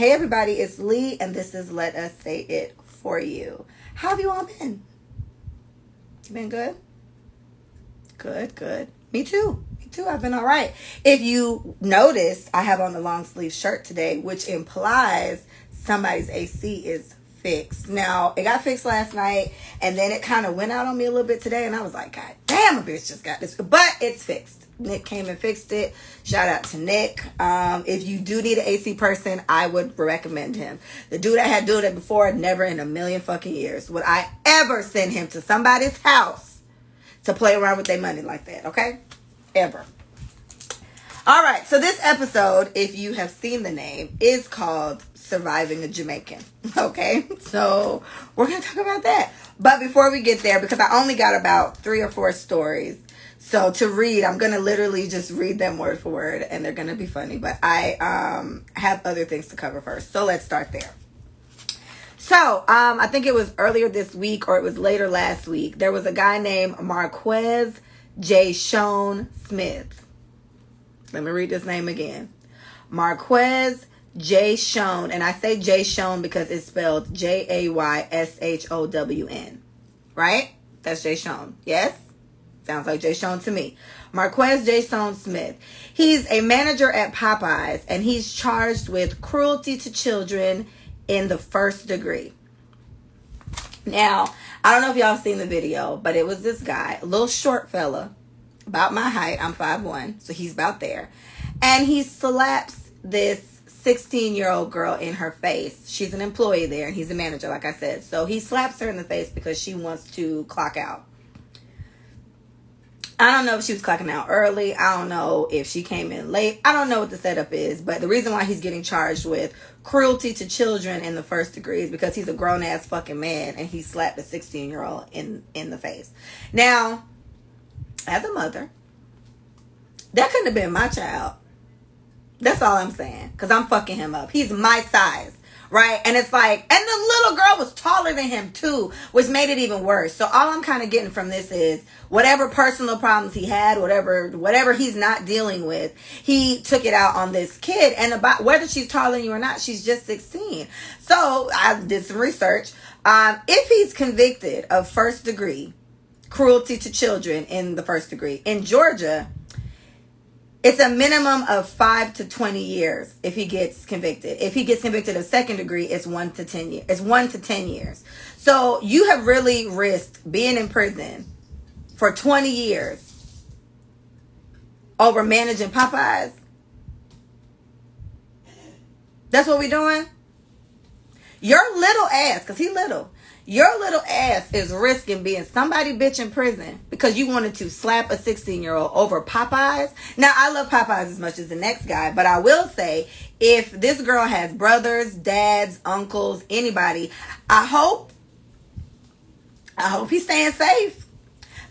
Hey everybody, it's Lee and this is Let Us Say It For You. How have you all been? You been good? Good, good. Me too. Me too. I've been all right. If you noticed, I have on the long sleeve shirt today, which implies somebody's AC is fixed. Now, it got fixed last night and then it kind of went out on me a little bit today and I was like, God damn, a bitch just got this. But it's fixed. Nick came and fixed it. Shout out to Nick. Um, if you do need an AC person, I would recommend him. The dude I had doing it before, never in a million fucking years would I ever send him to somebody's house to play around with their money like that, okay? Ever. All right, so this episode, if you have seen the name, is called Surviving a Jamaican. Okay, so we're gonna talk about that. But before we get there, because I only got about three or four stories, so to read, I'm gonna literally just read them word for word, and they're gonna be funny. But I um, have other things to cover first, so let's start there. So um, I think it was earlier this week, or it was later last week. There was a guy named Marquez J. Shone Smith. Let me read this name again. Marquez J. Shone, and I say J. Shone because it's spelled J A Y S H O W N. Right? That's J. Shone. Yes? Sounds like Jay Sean to me. Marquez J. Sean Smith. He's a manager at Popeyes and he's charged with cruelty to children in the first degree. Now, I don't know if y'all seen the video, but it was this guy, a little short fella, about my height. I'm 5'1, so he's about there. And he slaps this 16 year old girl in her face. She's an employee there and he's a manager, like I said. So he slaps her in the face because she wants to clock out. I don't know if she was clocking out early. I don't know if she came in late. I don't know what the setup is, but the reason why he's getting charged with cruelty to children in the first degree is because he's a grown ass fucking man and he slapped a 16 year old in in the face. Now, as a mother, that couldn't have been my child. That's all I'm saying. Cause I'm fucking him up. He's my size right? And it's like, and the little girl was taller than him too, which made it even worse. So all I'm kind of getting from this is whatever personal problems he had, whatever whatever he's not dealing with, he took it out on this kid. And about whether she's taller than you or not, she's just 16. So I did some research. Um, if he's convicted of first degree cruelty to children in the first degree in Georgia, it's a minimum of five to 20 years if he gets convicted. If he gets convicted of second degree, it's one to 10 years. It's one to 10 years. So you have really risked being in prison for 20 years over managing Popeyes. That's what we're doing. Your little ass, because he little, your little ass is risking being somebody bitch in prison because you wanted to slap a 16 year old over Popeyes. Now, I love Popeyes as much as the next guy, but I will say if this girl has brothers, dads, uncles, anybody, I hope, I hope he's staying safe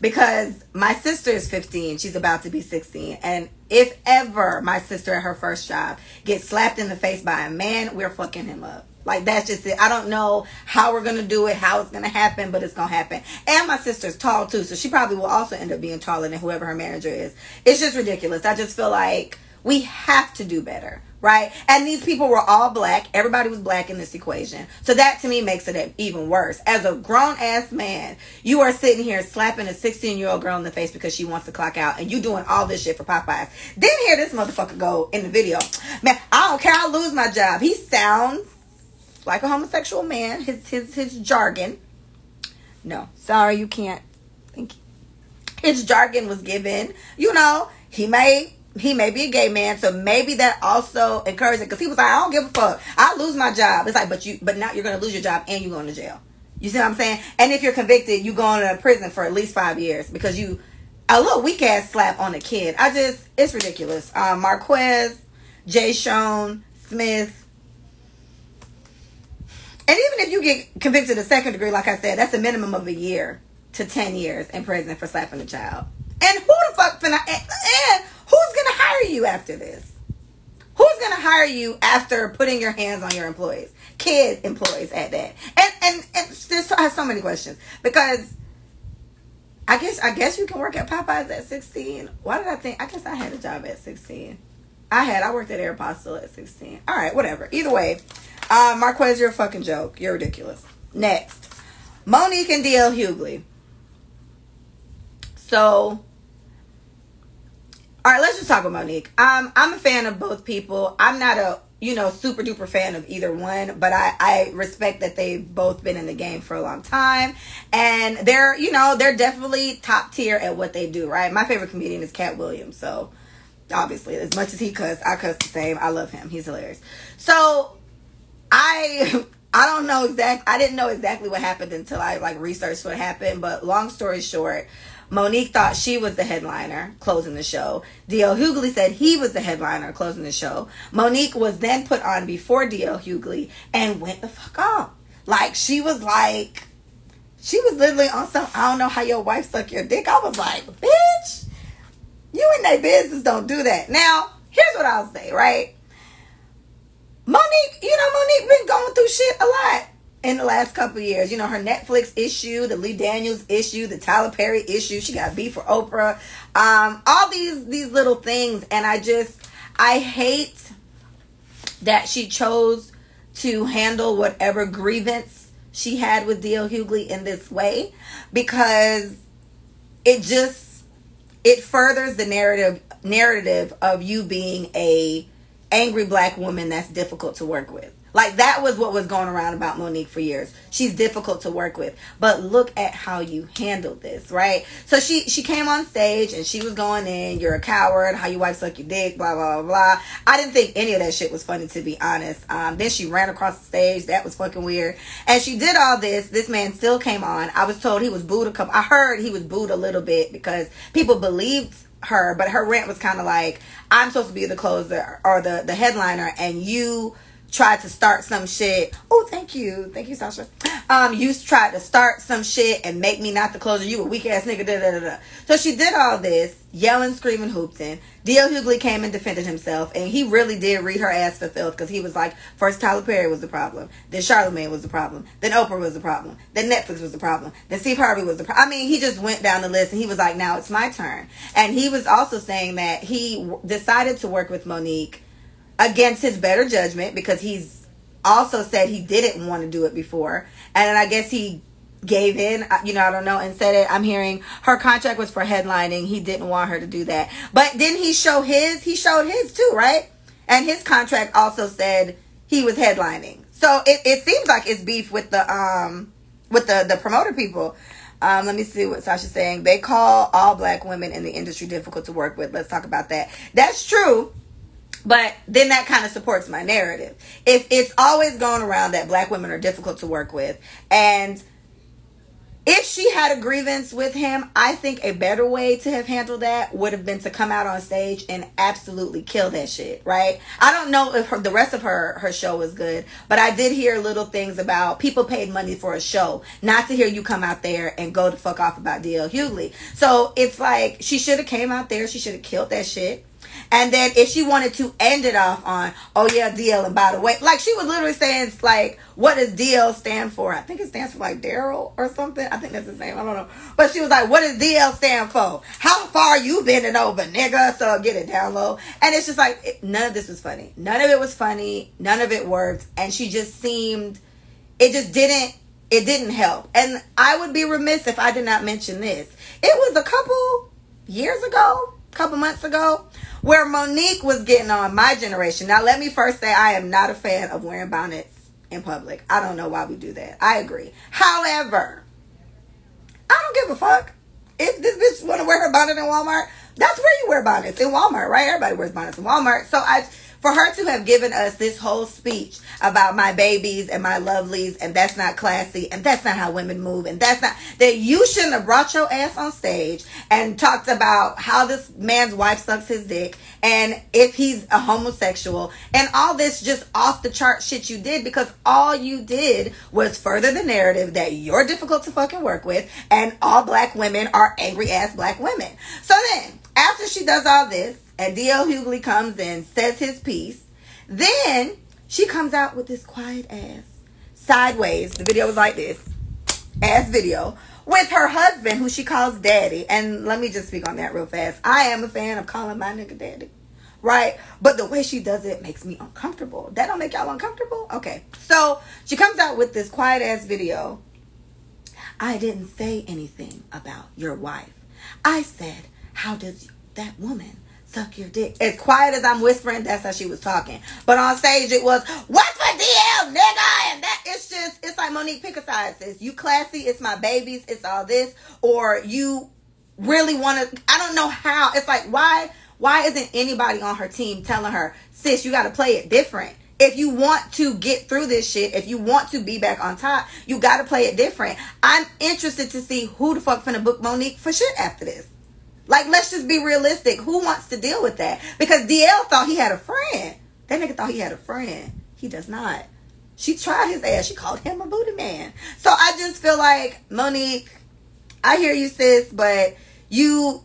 because my sister is 15. She's about to be 16. And if ever my sister at her first job gets slapped in the face by a man, we're fucking him up. Like that's just it. I don't know how we're gonna do it, how it's gonna happen, but it's gonna happen. And my sister's tall too, so she probably will also end up being taller than whoever her manager is. It's just ridiculous. I just feel like we have to do better, right? And these people were all black. Everybody was black in this equation. So that to me makes it even worse. As a grown ass man, you are sitting here slapping a 16 year old girl in the face because she wants to clock out and you doing all this shit for Popeyes. Then hear this motherfucker go in the video. Man, I don't care. I'll lose my job. He sounds like a homosexual man, his his his jargon. No, sorry, you can't. Thank you. His jargon was given. You know, he may he may be a gay man, so maybe that also encouraged it because he was like, I don't give a fuck. I'll lose my job. It's like, but you, but now you're gonna lose your job and you're going to jail. You see what I'm saying? And if you're convicted, you going to prison for at least five years because you a little weak ass slap on a kid. I just it's ridiculous. Um, Marquez, Jay Sean Smith, and even if you get convicted of second degree, like I said, that's a minimum of a year to 10 years in prison for slapping a child. And who the fuck finna, and, and who's gonna hire you after this? Who's gonna hire you after putting your hands on your employees? Kid employees at that. And and, and this I have so many questions because I guess I guess you can work at Popeyes at 16. Why did I think I guess I had a job at 16. I had. I worked at Aeropostale at 16. All right, whatever. Either way, uh, Marquez, you're a fucking joke. You're ridiculous. Next, Monique and DL Hughley. So, all right, let's just talk about Monique. Um, I'm a fan of both people. I'm not a you know super duper fan of either one, but I I respect that they've both been in the game for a long time, and they're you know they're definitely top tier at what they do. Right. My favorite comedian is Katt Williams, so obviously as much as he cuss, I cuss the same. I love him. He's hilarious. So I I don't know exact. I didn't know exactly what happened until I like researched what happened. But long story short, Monique thought she was the headliner closing the show. DL Hughley said he was the headliner closing the show. Monique was then put on before DL Hughley and went the fuck off. Like she was like, she was literally on some. I don't know how your wife suck your dick. I was like, bitch, you in that business don't do that. Now here's what I'll say, right? Monique, you know, Monique been going through shit a lot in the last couple years. You know, her Netflix issue, the Lee Daniels issue, the Tyler Perry issue. She got beef for Oprah. Um, all these these little things, and I just I hate that she chose to handle whatever grievance she had with DL Hughley in this way because it just it furthers the narrative narrative of you being a angry black woman that's difficult to work with. Like that was what was going around about Monique for years. She's difficult to work with. But look at how you handled this, right? So she she came on stage and she was going in, you're a coward, how your wife suck your dick, blah blah blah blah. I didn't think any of that shit was funny to be honest. Um, then she ran across the stage, that was fucking weird. And she did all this, this man still came on. I was told he was booed a couple I heard he was booed a little bit because people believed her, but her rant was kind of like, I'm supposed to be the closer or the, the headliner, and you tried to start some shit. Oh, thank you. Thank you, Sasha. Um, you tried to start some shit and make me not the closer. You a weak ass nigga. Da, da, da, da. So she did all this, yelling, screaming, hooping. D.L. Hughley came and defended himself, and he really did read her ass for filth because he was like, first Tyler Perry was the problem, then Charlamagne was the problem, then Oprah was the problem, then Netflix was the problem, then Steve Harvey was the problem. I mean, he just went down the list and he was like, now it's my turn. And he was also saying that he w- decided to work with Monique against his better judgment because he's also said he didn't want to do it before. And I guess he gave in, uh, you know, I don't know, and said it. I'm hearing her contract was for headlining. He didn't want her to do that. But didn't he show his? He showed his too, right? And his contract also said he was headlining. So it, it seems like it's beef with the um with the the promoter people. Um, let me see what Sasha's saying. They call all black women in the industry difficult to work with. Let's talk about that. That's true. But then that kind of supports my narrative. If it's always going around that black women are difficult to work with, and if she had a grievance with him, I think a better way to have handled that would have been to come out on stage and absolutely kill that shit, right? I don't know if her, the rest of her her show was good, but I did hear little things about people paid money for a show, not to hear you come out there and go to fuck off about DL Hughley. So it's like she should have came out there, she should have killed that shit and then if she wanted to end it off on, oh yeah, DL, and by the way, like she was literally saying, like, what does DL stand for? I think it stands for like Daryl or something. I think that's his name. I don't know. But she was like, what does DL stand for? How far you bending over, nigga? So get it down low. And it's just like, it, none of this was funny. None of it was funny. None of it worked. And she just seemed, it just didn't, it didn't help. And I would be remiss if I did not mention this. It was a couple years ago, couple months ago where Monique was getting on my generation. Now, let me first say I am not a fan of wearing bonnets in public. I don't know why we do that. I agree. However, I don't give a fuck. If this bitch want to wear her bonnet in Walmart, that's where you wear bonnets in Walmart, right? Everybody wears bonnets in Walmart. So I for her to have given us this whole speech about my babies and my lovelies and that's not classy and that's not how women move and that's not that you shouldn't have brought your ass on stage and talked about how this man's wife sucks his dick and if he's a homosexual and all this just off the chart shit you did because all you did was further the narrative that you're difficult to fucking work with and all black women are angry ass black women. So then after she does all this and DL Hughley comes in, says his piece. Then she comes out with this quiet ass sideways. The video was like this ass video with her husband, who she calls daddy. And let me just speak on that real fast. I am a fan of calling my nigga daddy. right? But the way she does it makes me uncomfortable. That don't make y'all uncomfortable? Okay. So she comes out with this quiet ass video. I didn't say anything about your wife. I said, How does that woman suck your dick? As quiet as I'm whispering, that's how she was talking. But on stage, it was, What's for DL, nigga? And that it's just, it's like Monique, pick a side, sis. You classy, it's my babies, it's all this. Or you really want to, I don't know how. It's like, why? Why isn't anybody on her team telling her, sis, you got to play it different? If you want to get through this shit, if you want to be back on top, you got to play it different. I'm interested to see who the fuck finna book Monique for shit after this. Like, let's just be realistic. Who wants to deal with that? Because DL thought he had a friend. That nigga thought he had a friend. He does not. She tried his ass. She called him a booty man. So I just feel like, Monique, I hear you, sis, but you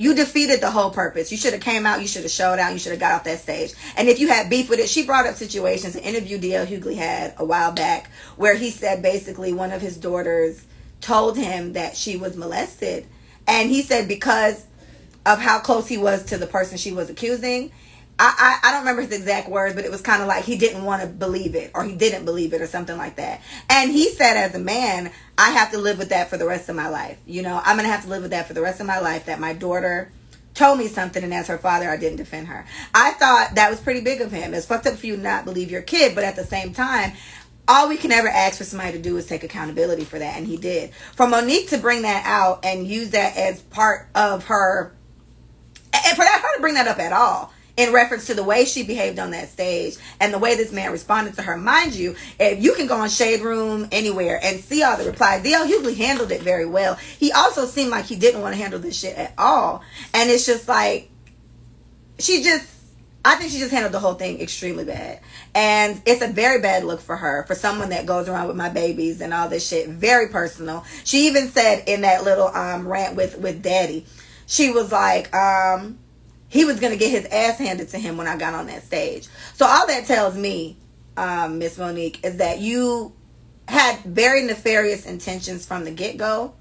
you defeated the whole purpose. You should have came out. You should have showed out. You should have got off that stage. And if you had beef with it, she brought up situations. An interview DL Hughley had a while back where he said basically one of his daughters told him that she was molested, and he said because of how close he was to the person she was accusing, I, I, I don't remember his exact words, but it was kind of like he didn't want to believe it or he didn't believe it or something like that. And he said, as a man, I have to live with that for the rest of my life. You know, I'm going to have to live with that for the rest of my life that my daughter told me something and as her father I didn't defend her. I thought that was pretty big of him. It's fucked up for you to not believe your kid, but at the same time, all we can ever ask for somebody to do is take accountability for that and he did. For Monique to bring that out and use that as part of her and for that her to bring that up at all in reference to the way she behaved on that stage and the way this man responded to her. Mind you, if you can go on Shade Room anywhere and see all the replies, D.L. Hughley handled it very well. He also seemed like he didn't want to handle this shit at all. And it's just like, she just, I think she just handled the whole thing extremely bad. And it's a very bad look for her, for someone that goes around with my babies and all this shit. Very personal. She even said in that little um, rant with, with Daddy, she was like, um, he was going to get his ass handed to him when I got on that stage. So all that tells me, um, Miss Monique, is that you had very nefarious intentions from the get go.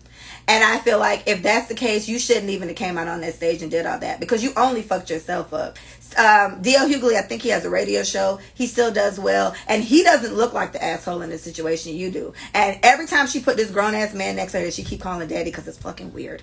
And I feel like if that's the case, you shouldn't even have came out on that stage and did all that because you only fucked yourself up. Um, D.L. Hughley, I think he has a radio show. He still does well. And he doesn't look like the asshole in this situation you do. And every time she put this grown ass man next to her, she keep calling daddy because it's fucking weird.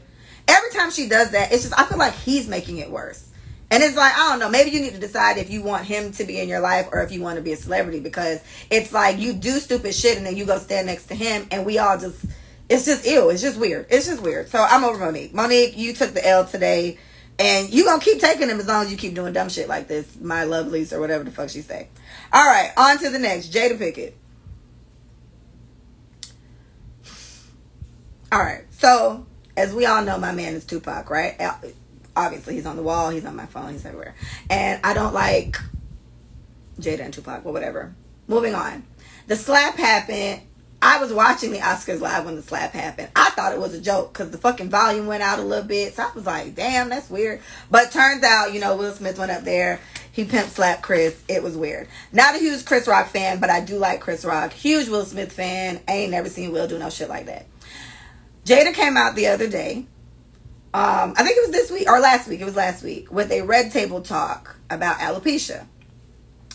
Every time she does that, it's just, I feel like he's making it worse. And it's like, I don't know, maybe you need to decide if you want him to be in your life or if you want to be a celebrity because it's like you do stupid shit and then you go stand next to him and we all just, it's just ill. It's just weird. It's just weird. So I'm over Monique. Monique, you took the L today and you gonna keep taking them as long as you keep doing dumb shit like this. My lovelies or whatever the fuck she say. All right, on to the next. Jada Pickett. All right, so as we all know, my man is Tupac, right? Uh, obviously he's on the wall, he's on my phone, he's everywhere. And I don't like Jada and Tupac, but whatever. Moving on. The slap happened. I was watching the Oscars live when the slap happened. I thought it was a joke because the fucking volume went out a little bit. So I was like, damn, that's weird. But turns out, you know, Will Smith went up there. He pimp slapped Chris. It was weird. Not a huge Chris Rock fan, but I do like Chris Rock. Huge Will Smith fan. I ain't never seen Will do no shit like that. Jada came out the other day um, I think it was this week or last week. It was last week with a red table talk about alopecia.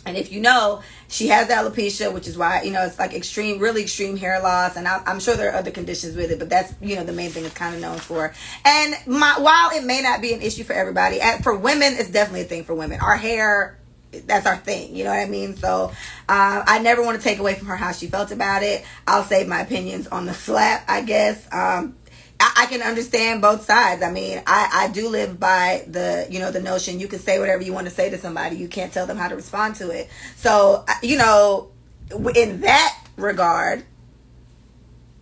And if you know, she has alopecia, which is why, you know, it's like extreme, really extreme hair loss. And I, am sure there are other conditions with it, but that's, you know, the main thing it's kind of known for. And my, while it may not be an issue for everybody, for women, it's definitely a thing for women. Our hair, that's our thing. You know what I mean? So uh, I never want to take away from her how she felt about it. I'll save my opinions on the slap, I guess. Um, I, I can understand both sides. I mean, I, I do live by the, you know, the notion you can say whatever you want to say to somebody. You can't tell them how to respond to it. So, you know, in that regard,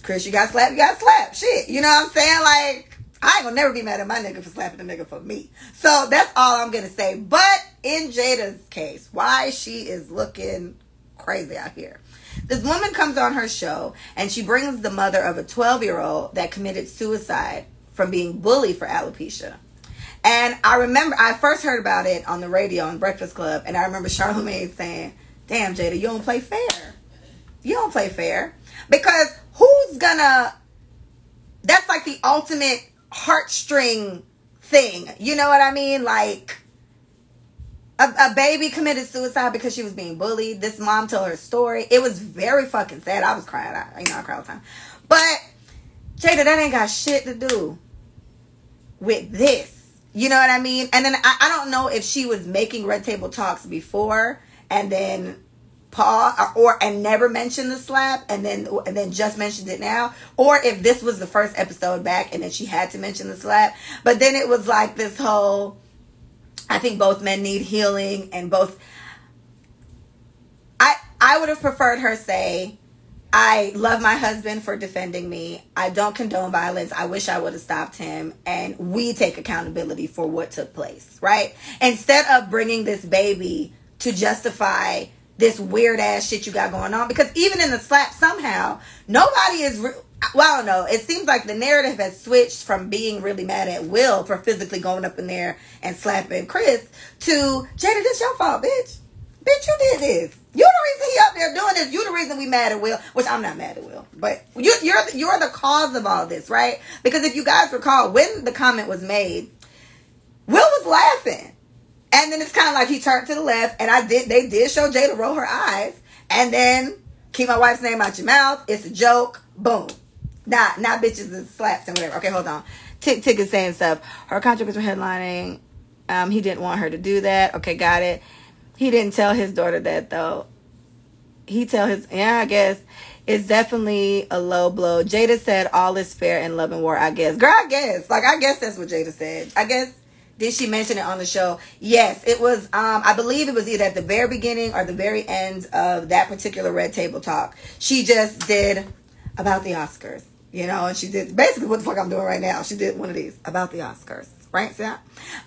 Chris, you got slapped, you got slapped. Shit. You know what I'm saying? Like, I ain't gonna never be mad at my nigga for slapping a nigga for me. So that's all I'm gonna say. But in Jada's case, why she is looking crazy out here. This woman comes on her show and she brings the mother of a 12 year old that committed suicide from being bullied for alopecia. And I remember I first heard about it on the radio on Breakfast Club, and I remember Charlamagne saying, Damn, Jada, you don't play fair. You don't play fair. Because who's gonna that's like the ultimate heartstring thing. You know what I mean? Like A, a, baby committed suicide because she was being bullied. This mom told her story. It was very fucking sad. I was crying. I, you know, I cry all the time. But Jada, that ain't got shit to do with this. You know what I mean? And then I, I don't know if she was making Red Table Talks before and then Paul or, or and never mentioned the slap and then and then just mentioned it now or if this was the first episode back and then she had to mention the slap but then it was like this whole I think both men need healing and both I I would have preferred her say I love my husband for defending me. I don't condone violence. I wish I would have stopped him and we take accountability for what took place, right? Instead of bringing this baby to justify this weird ass shit you got going on because even in the slap somehow nobody is re- well, I don't know. It seems like the narrative has switched from being really mad at Will for physically going up in there and slapping Chris to Jada, this your fault, bitch. Bitch, you did this. You the reason he up there doing this. You the reason we mad at Will, which I'm not mad at Will, but you, you're you're the cause of all this, right? Because if you guys recall, when the comment was made, Will was laughing, and then it's kind of like he turned to the left, and I did. They did show Jada roll her eyes, and then keep my wife's name out your mouth. It's a joke. Boom. Not not bitches and slaps and whatever. Okay, hold on. Tick Tick is saying stuff. Her contract was headlining. Um, he didn't want her to do that. Okay, got it. He didn't tell his daughter that though. He tell his yeah, I guess it's definitely a low blow. Jada said all is fair in love and war. I guess, girl. I guess like I guess that's what Jada said. I guess did she mention it on the show? Yes, it was. Um, I believe it was either at the very beginning or the very end of that particular Red Table Talk. She just did about the Oscars. You know, and she did basically what the fuck I'm doing right now. She did one of these about the Oscars, right? So,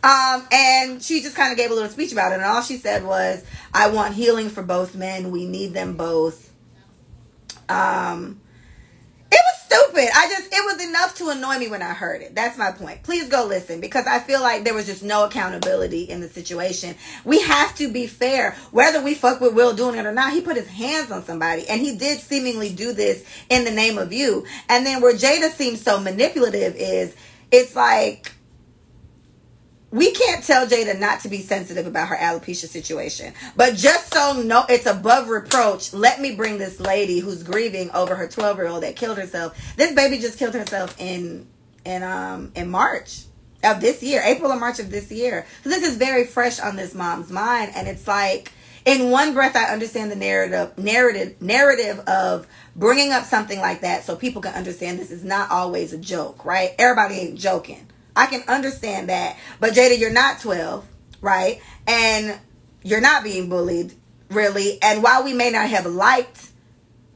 um, and she just kind of gave a little speech about it, and all she said was, "I want healing for both men. We need them both." Um, it was stupid. I just it was enough to annoy me when I heard it. That's my point. Please go listen because I feel like there was just no accountability in the situation. We have to be fair. Whether we fuck with Will doing it or not, he put his hands on somebody and he did seemingly do this in the name of you. And then where Jada seems so manipulative is it's like we can't tell Jada not to be sensitive about her alopecia situation. But just so no, it's above reproach. Let me bring this lady who's grieving over her 12 year old that killed herself. This baby just killed herself in in um in March of this year, April or March of this year. So this is very fresh on this mom's mind, and it's like in one breath I understand the narrative narrative narrative of bringing up something like that so people can understand this is not always a joke, right? Everybody ain't joking. I can understand that. But Jada, you're not 12, right? And you're not being bullied, really. And while we may not have liked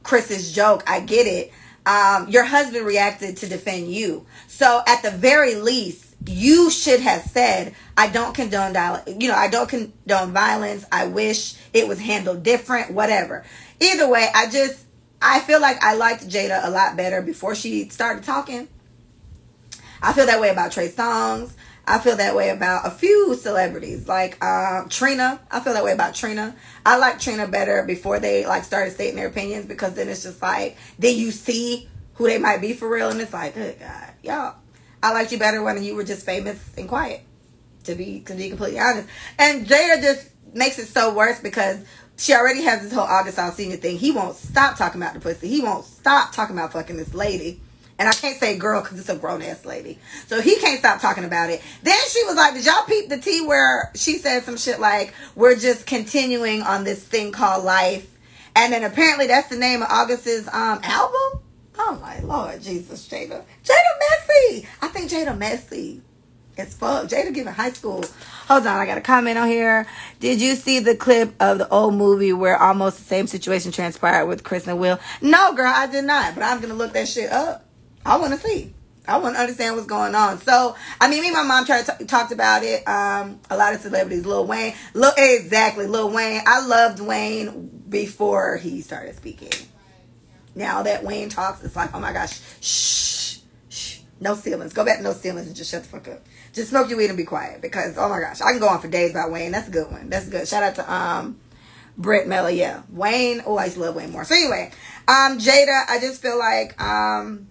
Chris's joke, I get it. Um, your husband reacted to defend you. So at the very least, you should have said, I don't condone, you know, I don't condone violence. I wish it was handled different, whatever. Either way, I just, I feel like I liked Jada a lot better before she started talking. I feel that way about Trey Songz. I feel that way about a few celebrities, like um, Trina. I feel that way about Trina. I like Trina better before they like started stating their opinions because then it's just like then you see who they might be for real, and it's like, good God, y'all. I liked you better when you were just famous and quiet. To be to be completely honest, and Jada just makes it so worse because she already has this whole August Alsina thing. He won't stop talking about the pussy. He won't stop talking about fucking this lady. And I can't say girl because it's a grown ass lady. So he can't stop talking about it. Then she was like, Did y'all peep the tea where she said some shit like, We're just continuing on this thing called life. And then apparently that's the name of August's um album. Oh my Lord Jesus, Jada. Jada Messy. I think Jada Messy. It's fuck. Jada giving high school. Hold on, I got a comment on here. Did you see the clip of the old movie where almost the same situation transpired with Chris and Will? No, girl, I did not. But I'm gonna look that shit up. I want to see. I want to understand what's going on. So, I mean, me and my mom tried to t- talked about it. Um, a lot of celebrities, Lil Wayne, Lil exactly, Lil Wayne. I loved Wayne before he started speaking. Now that Wayne talks, it's like, oh my gosh, shh, shh, no ceilings. Go back, to no ceilings, and just shut the fuck up. Just smoke your weed and be quiet because, oh my gosh, I can go on for days about Wayne. That's a good one. That's good. Shout out to um, Brett Mello. Yeah, Wayne. Oh, I used to love Wayne more. So anyway, um, Jada, I just feel like um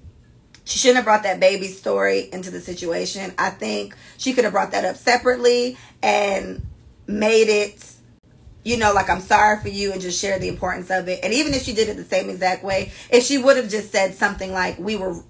she shouldn't have brought that baby story into the situation. I think she could have brought that up separately and made it you know, like I'm sorry for you and just share the importance of it. And even if she did it the same exact way, if she would have just said something like, we were,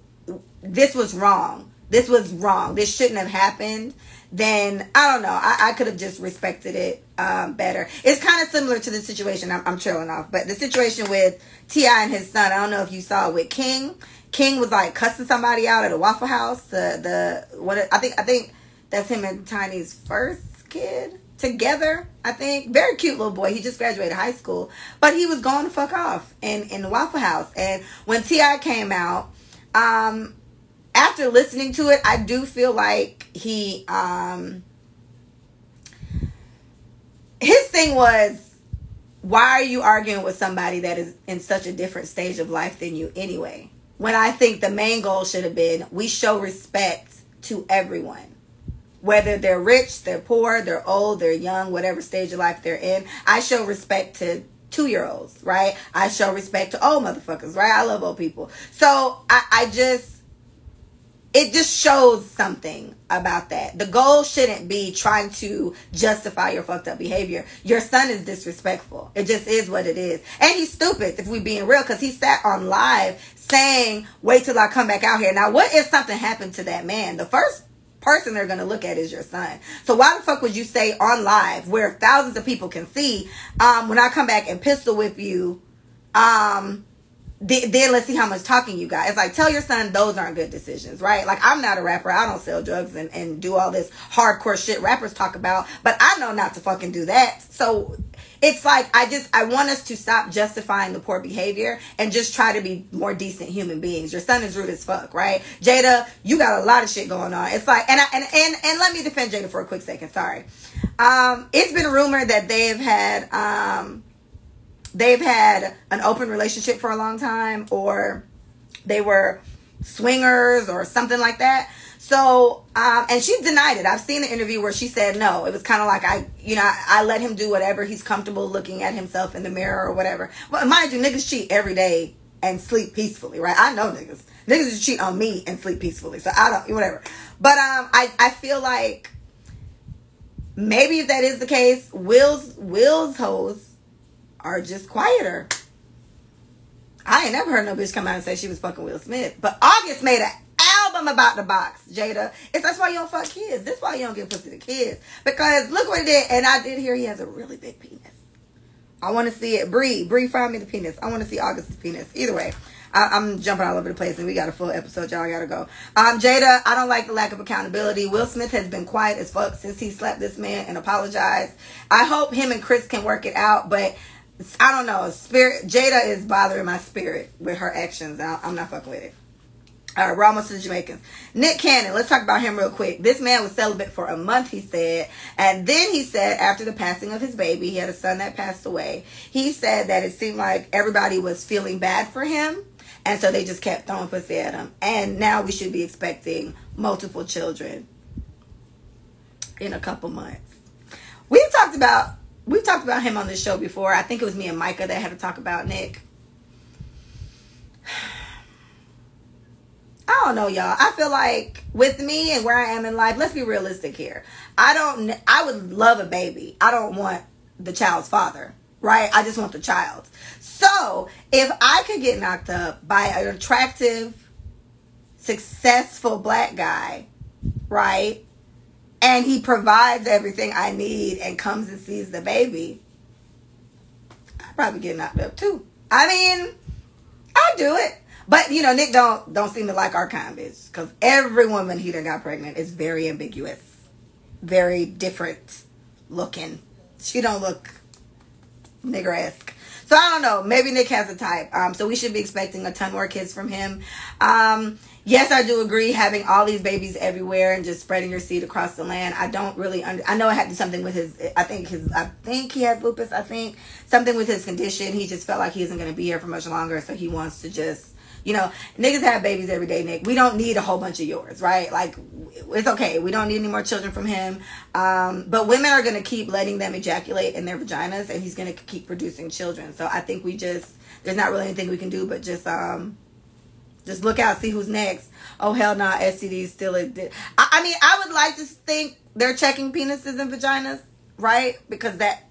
this was wrong. This was wrong. This shouldn't have happened. Then I don't know. I, I could have just respected it um, better. It's kind of similar to the situation. I'm, I'm trailing off, but the situation with T.I. and his son. I don't know if you saw it with King. King was like cussing somebody out at a Waffle House. The the what I think I think that's him and Tiny's first kid together. I think very cute little boy. He just graduated high school, but he was going to fuck off in in the Waffle House. And when T.I. came out, um, after listening to it, I do feel like he um his thing was why are you arguing with somebody that is in such a different stage of life than you anyway? When I think the main goal should have been we show respect to everyone whether they're rich, they're poor, they're old, they're young, whatever stage of life they're in. I show respect to two year olds, right? I show respect to old motherfuckers, right? I love old people. So I, I just, it just shows something about that. The goal shouldn't be trying to justify your fucked up behavior. Your son is disrespectful. It just is what it is. And he's stupid if we being real because he sat on live saying, wait till I come back out here. Now, what if something happened to that man? The first person they're going to look at is your son. So why the fuck would you say on live where thousands of people can see, um, when I come back and pistol whip you, um, then let's see how much talking you got. It's like, tell your son those aren't good decisions, right? Like, I'm not a rapper. I don't sell drugs and, and do all this hardcore shit rappers talk about, but I know not to fucking do that. So it's like, I just, I want us to stop justifying the poor behavior and just try to be more decent human beings. Your son is rude as fuck, right? Jada, you got a lot of shit going on. It's like, and I, and, and, and let me defend Jada for a quick second. Sorry. Um, it's been rumored that they've had, um, they've had an open relationship for a long time or they were swingers or something like that. So, um, and she denied it. I've seen the interview where she said no. It was kind of like I, you know, I, I, let him do whatever he's comfortable looking at himself in the mirror or whatever. But mind you, niggas cheat every day and sleep peacefully, right? I know niggas. Niggas just cheat on me and sleep peacefully. So I don't, whatever. But um, I, I feel like maybe if that is the case, Will's Will's hoes are just quieter. I ain't never heard no bitch come out and say she was fucking Will Smith. But August made an album about the box, Jada. It's that's why you don't fuck kids. That's why you don't give pussy to kids. Because look what he did. And I did hear he has a really big penis. I want to see it. Bree, Bree, find me the penis. I want to see August's penis. Either way. I, am jumping all over the place, and we got a full episode. Y'all gotta go. Um, Jada, I don't like the lack of accountability. Will Smith has been quiet as fuck since he slapped this man and apologized. I hope him and Chris can work it out, but I don't know. Spirit Jada is bothering my spirit with her actions. I, am not fucking with it. All right, we're almost to the Jamaicans. Nick Cannon, let's talk about him real quick. This man was celibate for a month, he said. And then he said, after the passing of his baby, he had a son that passed away. He said that it seemed like everybody was feeling bad for him. And so they just kept throwing pussy at him. And now we should be expecting multiple children in a couple months. We've talked about we've talked about him on this show before. I think it was me and Micah that had to talk about Nick. I don't know, y'all. I feel like with me and where I am in life, let's be realistic here. I don't, I would love a baby. I don't want the child's father, right? I just want the child. So if I could get knocked up by an attractive, successful black guy, right? and he provides everything I need and comes and sees the baby, I probably get knocked up too. I mean, I'd do it. But you know, Nick don't don't seem to like our kind bitch. Cause every woman he done got pregnant is very ambiguous. Very different looking. She don't look nigger-esque. So I don't know. Maybe Nick has a type. Um, so we should be expecting a ton more kids from him. Um, yes, I do agree having all these babies everywhere and just spreading your seed across the land. I don't really under, I know it had to something with his I think his I think he has lupus, I think. Something with his condition. He just felt like he isn't going to be here for much longer, so he wants to just you know, niggas have babies every day, Nick. We don't need a whole bunch of yours, right? Like, it's okay. We don't need any more children from him. Um, but women are going to keep letting them ejaculate in their vaginas, and he's going to keep producing children. So I think we just, there's not really anything we can do but just, um, just look out, see who's next. Oh hell no, nah, STD still exist. I, I mean, I would like to think they're checking penises and vaginas. right? Because that,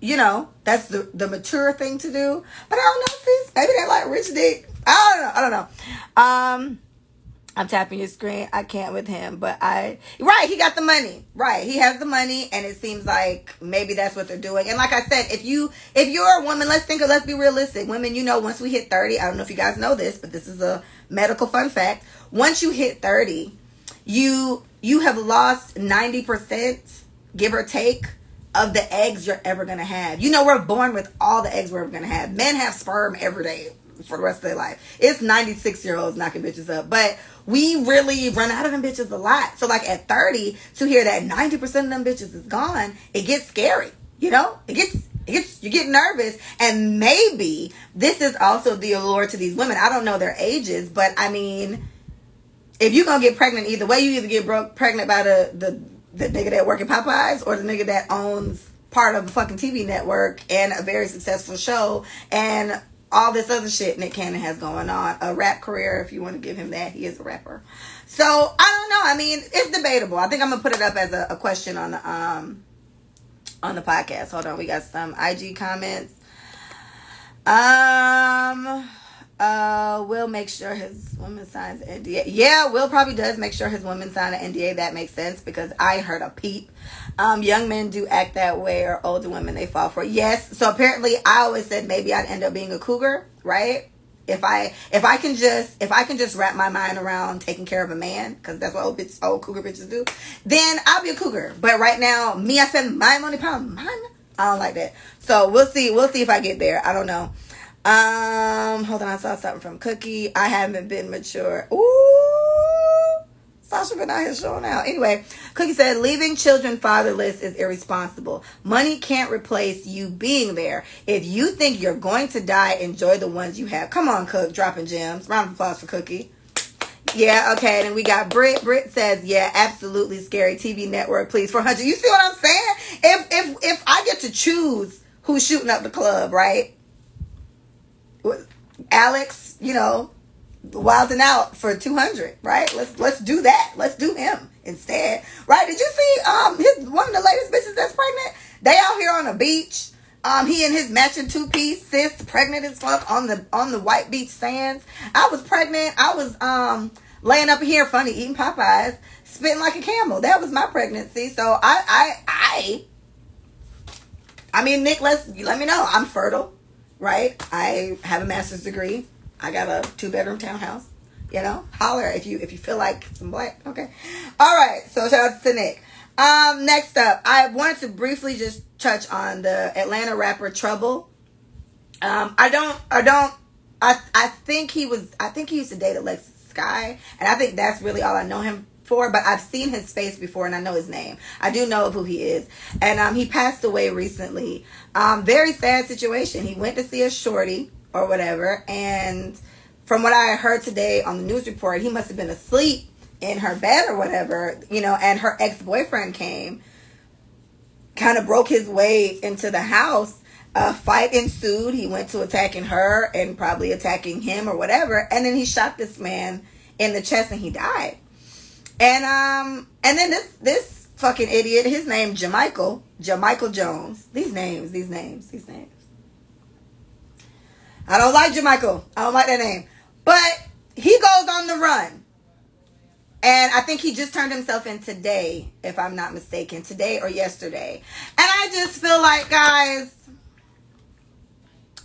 you know, that's the, the mature thing to do. But I don't know, sis. Maybe they like rich dick. I don't know. I don't know. Um, I'm tapping your screen. I can't with him, but I right. He got the money. Right. He has the money, and it seems like maybe that's what they're doing. And like I said, if you if you're a woman, let's think of let's be realistic. Women, you know, once we hit 30, I don't know if you guys know this, but this is a medical fun fact. Once you hit 30, you you have lost 90 percent, give or take, of the eggs you're ever gonna have. You know, we're born with all the eggs we're ever gonna have. Men have sperm every day for the rest of their life. It's 96 year olds knocking bitches up, but we really run out of them bitches a lot. So like at 30, to hear that 90% of them bitches is gone, it gets scary. You know, it gets it gets you get nervous, and maybe this is also the allure to these women. I don't know their ages, but I mean, if you're gonna get pregnant either way, you either get broke pregnant by the the the nigga that work at Popeyes or the nigga that owns part of the fucking TV network and a very successful show and all this other shit Nick Cannon has going on. A rap career, if you want to give him that, he is a rapper. So I don't know. I mean, it's debatable. I think I'm gonna put it up as a, a question on the um on the podcast. Hold on, we got some IG comments. Um uh Will make sure his woman signs an NDA. Yeah, Will probably does make sure his woman sign an NDA. That makes sense because I heard a peep. Um, young men do act that way, or older women they fall for. Yes. So apparently, I always said maybe I'd end up being a cougar, right? If I if I can just if I can just wrap my mind around taking care of a man, because that's what old bitch old cougar bitches do, then I'll be a cougar. But right now, me, I spend my money pound mine. I don't like that. So we'll see. We'll see if I get there. I don't know. Um, hold on, I saw something from Cookie. I haven't been mature. Ooh, Sasha been out here showing out. Anyway, Cookie said, leaving children fatherless is irresponsible. Money can't replace you being there. If you think you're going to die, enjoy the ones you have. Come on, Cook, dropping gems. Round of applause for Cookie. Yeah, okay. And we got Brit. Brit says, "Yeah, absolutely scary TV network, please, 400." You see what I'm saying? If if if I get to choose who's shooting up the club, right? Alex, you know, wilding out for 200, right? Let's let's do that. Let's do him instead, right? Did you see um his one of the latest bitches that's pregnant? They out here on a beach. Um, he and his matching two piece sis pregnant as fuck on the on the white beach sands. I was pregnant. I was um laying up here funny eating Popeyes, spitting like a camel. That was my pregnancy. So I I I I mean Nick, let's let me know. I'm fertile right? I have a master's degree. I got a two bedroom townhouse. You know, holler if you if you feel like some black. Okay, all right. So shout out to Nick. Um, next up, I wanted to briefly just touch on the Atlanta rapper Trouble. Um, I don't, I don't, I I think he was, I think he used to date Alexis Skyy, and I think that's really all I know him for, but I've seen his face before and I know his name. I do know who he is. And um, he passed away recently. Um, very sad situation. He went to see a shorty or whatever. And from what I heard today on the news report, he must have been asleep in her bed or whatever, you know, and her ex boyfriend came, kind of broke his way into the house. A fight ensued. He went to attacking her and probably attacking him or whatever. And then he shot this man in the chest and he died. And um, and then this this fucking idiot, his name Jamichael, Jamichael Jones. These names, these names, these names. I don't like Jamichael. I don't like that name. But he goes on the run. And I think he just turned himself in today, if I'm not mistaken, today or yesterday. And I just feel like, guys,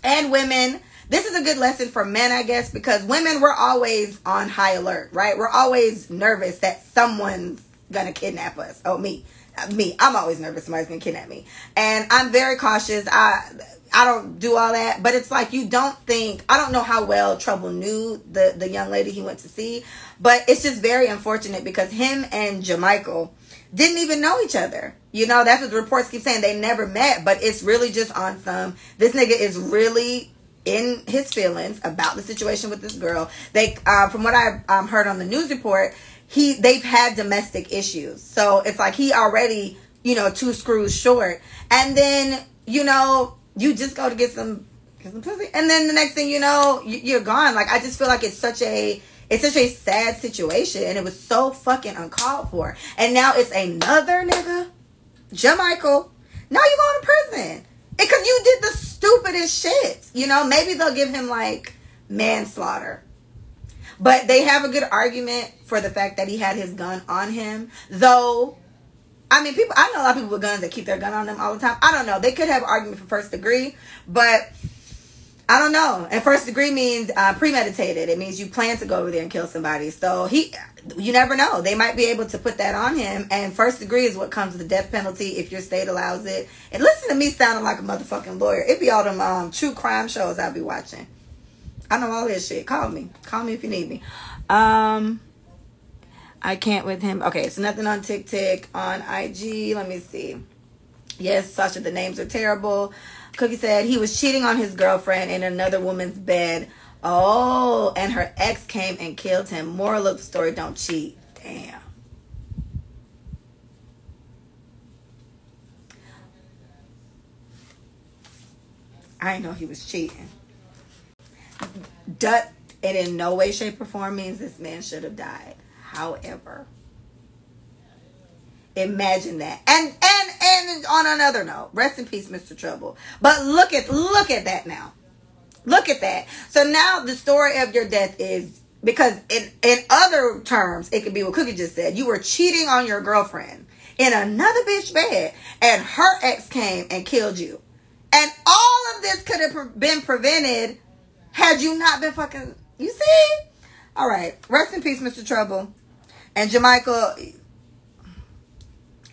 and women, this is a good lesson for men, I guess, because women, we're always on high alert, right? We're always nervous that someone's gonna kidnap us. Oh, me. Me. I'm always nervous somebody's gonna kidnap me. And I'm very cautious. I I don't do all that, but it's like you don't think I don't know how well Trouble knew the the young lady he went to see, but it's just very unfortunate because him and Jamichael didn't even know each other. You know, that's what the reports keep saying. They never met, but it's really just on some this nigga is really in his feelings about the situation with this girl. They, uh, from what I um, heard on the news report, he they've had domestic issues, so it's like he already, you know, two screws short, and then you know you just go to get some get some pussy, and then the next thing you know you're gone. Like I just feel like it's such a it's such a sad situation, and it was so fucking uncalled for, and now it's another nigga Jamichael, now you're going to prison. Because you did the stupidest shit. You know, maybe they'll give him like manslaughter. But they have a good argument for the fact that he had his gun on him. Though, I mean, people, I know a lot of people with guns that keep their gun on them all the time. I don't know. They could have argument for first degree, but I don't know. And first degree means uh, premeditated. It means you plan to go over there and kill somebody. So he, you never know. They might be able to put that on him. And first degree is what comes with the death penalty if your state allows it. And listen to me sounding like a motherfucking lawyer. It be all them um, true crime shows I'll be watching. I know all this shit. Call me. Call me if you need me. Um, I can't with him. Okay, so nothing on TikTok, on IG. Let me see. Yes, Sasha, the names are terrible. Cookie said he was cheating on his girlfriend in another woman's bed. Oh, and her ex came and killed him. Moral of the story, don't cheat. Damn. I know he was cheating. Dut, it in no way, shape, or form means this man should have died. However, imagine that. And and and on another note, rest in peace, Mr. Trouble. But look at look at that now. Look at that. So now the story of your death is because in in other terms, it could be what Cookie just said. You were cheating on your girlfriend in another bitch bed, and her ex came and killed you. And all of this could have been prevented had you not been fucking, you see? All right. Rest in peace, Mr. Trouble. And Jamichael,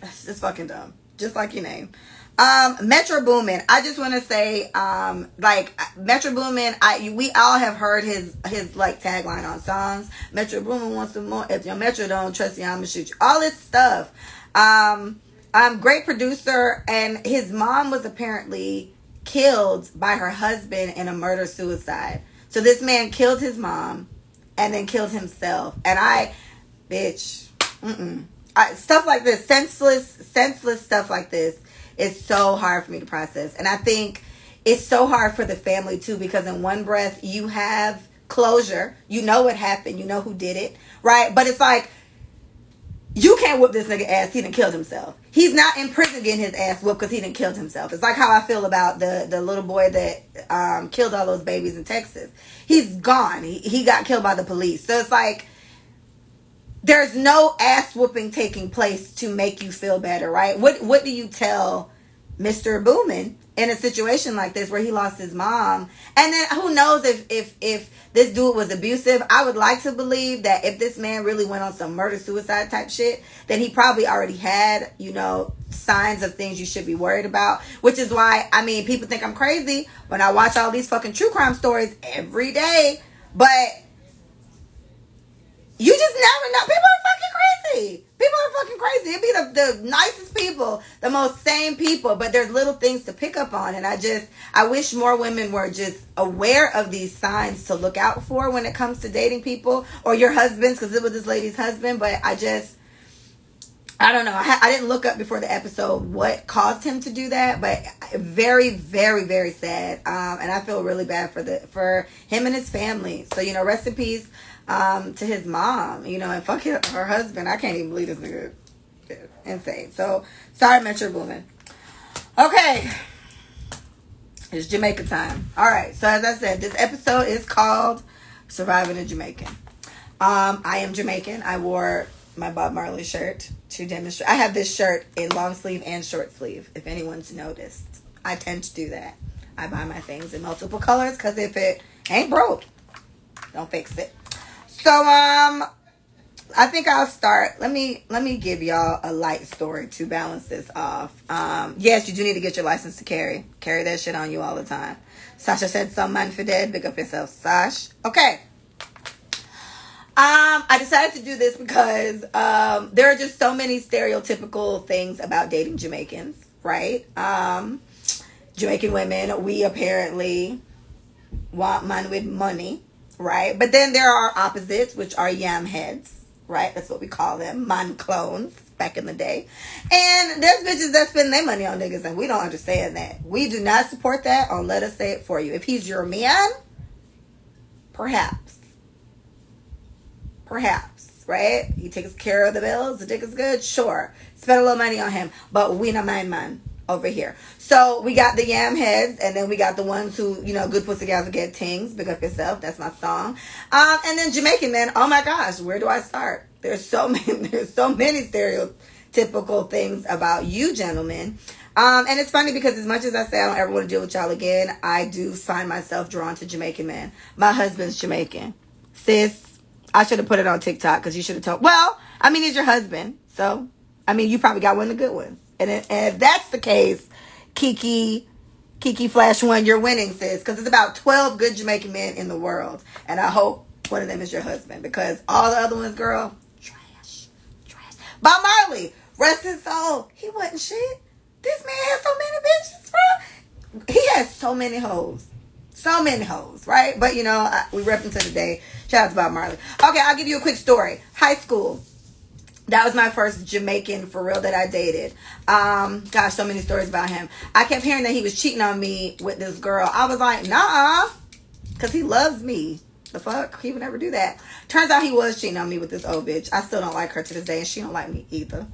it's fucking dumb. Just like your name. Um, Metro Boomin. I just want to say, um, like Metro Boomin. I we all have heard his his like tagline on songs. Metro Boomin wants to more. If Young Metro don't trust you, I'm gonna shoot you. All this stuff. Um, um, great producer, and his mom was apparently killed by her husband in a murder suicide. So this man killed his mom and then killed himself. And I, bitch, mm-mm. I, stuff like this, senseless, senseless stuff like this is so hard for me to process. And I think it's so hard for the family too because in one breath you have closure, you know what happened, you know who did it, right? But it's like you can't whoop this nigga ass. He didn't kill himself. He's not in prison getting his ass whooped because he didn't kill himself. It's like how I feel about the the little boy that um, killed all those babies in Texas. He's gone. He he got killed by the police. So it's like there's no ass whooping taking place to make you feel better, right? What what do you tell Mr. Boomin in a situation like this where he lost his mom? And then who knows if if if this dude was abusive. I would like to believe that if this man really went on some murder suicide type shit, then he probably already had, you know, signs of things you should be worried about. Which is why, I mean, people think I'm crazy when I watch all these fucking true crime stories every day. But you just never know. People are fucking crazy. People are fucking crazy. It'd be the, the nicest people, the most sane people, but there's little things to pick up on. And I just, I wish more women were just aware of these signs to look out for when it comes to dating people or your husbands, because it was this lady's husband. But I just, I don't know. I, I, didn't look up before the episode what caused him to do that, but very, very, very sad. Um, and I feel really bad for the for him and his family. So you know, rest in peace um, to his mom, you know, and fuck her husband. I can't even believe this nigga. Insane. So sorry, Metro Boomin. Okay. It's Jamaica time. All right. So as I said, this episode is called Surviving a Jamaican. Um, I am Jamaican. I wore my Bob Marley shirt to demonstrate. I have this shirt in long sleeve and short sleeve, if anyone's noticed. I tend to do that. I buy my things in multiple colors because if it ain't broke, don't fix it. So um I think I'll start. Let me let me give y'all a light story to balance this off. Um, yes, you do need to get your license to carry. Carry that shit on you all the time. Sasha said some man for dead. Big up yourself, Sash. Okay. Um, I decided to do this because um, there are just so many stereotypical things about dating Jamaicans, right? Um, Jamaican women, we apparently want man with money right? But then there are opposites, which are yam heads, right? That's what we call them, man clones back in the day. And there's bitches that spend their money on niggas, and we don't understand that. We do not support that. On let us say it for you. If he's your man, perhaps, perhaps, right? He takes care of the bills. The dick is good, sure. Spend a little money on him, but we not mind man over here. So we got the yam heads, and then we got the ones who, you know, good pussy gals get things. Big up yourself. That's my song. Um, and then Jamaican men. Oh my gosh, where do I start? There's so many. There's so many stereotypical things about you, gentlemen. Um, and it's funny because as much as I say I don't ever want to deal with y'all again, I do find myself drawn to Jamaican men. My husband's Jamaican. Sis, I should have put it on TikTok because you should have told. Well, I mean, he's your husband. So, I mean, you probably got one of the good ones. And, and if that's the case, Kiki, Kiki Flash One, you're winning, sis. Because it's about 12 good Jamaican men in the world. And I hope one of them is your husband. Because all the other ones, girl, trash. Trash. Bob Marley, rest his soul. He wasn't shit. This man has so many bitches, bro. He has so many hoes. So many hoes, right? But you know, I, we rep to the day. Shout out to Bob Marley. Okay, I'll give you a quick story. High school. That was my first Jamaican for real that I dated. Um, gosh, so many stories about him. I kept hearing that he was cheating on me with this girl. I was like, nah, because he loves me. The fuck? He would never do that. Turns out he was cheating on me with this old bitch. I still don't like her to this day, and she don't like me either.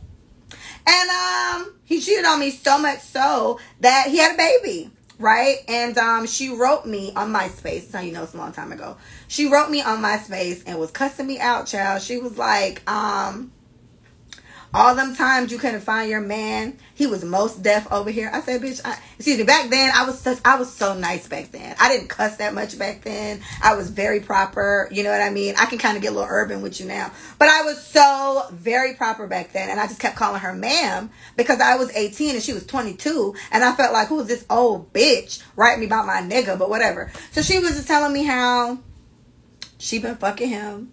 And um, he cheated on me so much so that he had a baby, right? And um, she wrote me on MySpace. How you know it's a long time ago. She wrote me on MySpace and was cussing me out, child. She was like, um, all them times you couldn't find your man, he was most deaf over here. I said, bitch, I, excuse me, back then I was such, I was so nice back then. I didn't cuss that much back then. I was very proper. You know what I mean? I can kind of get a little urban with you now, but I was so very proper back then. And I just kept calling her ma'am because I was 18 and she was 22. And I felt like, who is this old bitch writing me about my nigga, but whatever. So she was just telling me how she been fucking him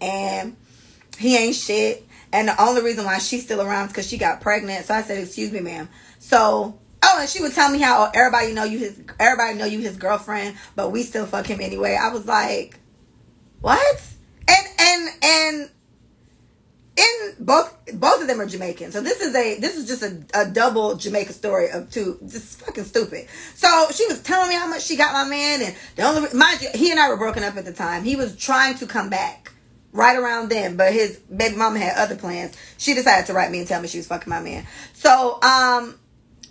and he ain't shit and the only reason why she's still around is because she got pregnant. So I said, "Excuse me, ma'am." So oh, and she would tell me how everybody know you his everybody know you his girlfriend, but we still fuck him anyway. I was like, what? And and and in both both of them are Jamaican. So this is a this is just a, a double Jamaica story of two just fucking stupid. So she was telling me how much she got my man and the only mind you, he and I were broken up at the time. He was trying to come back right around then, but his baby mama had other plans. She decided to write me and tell me she was fucking my man. So, um,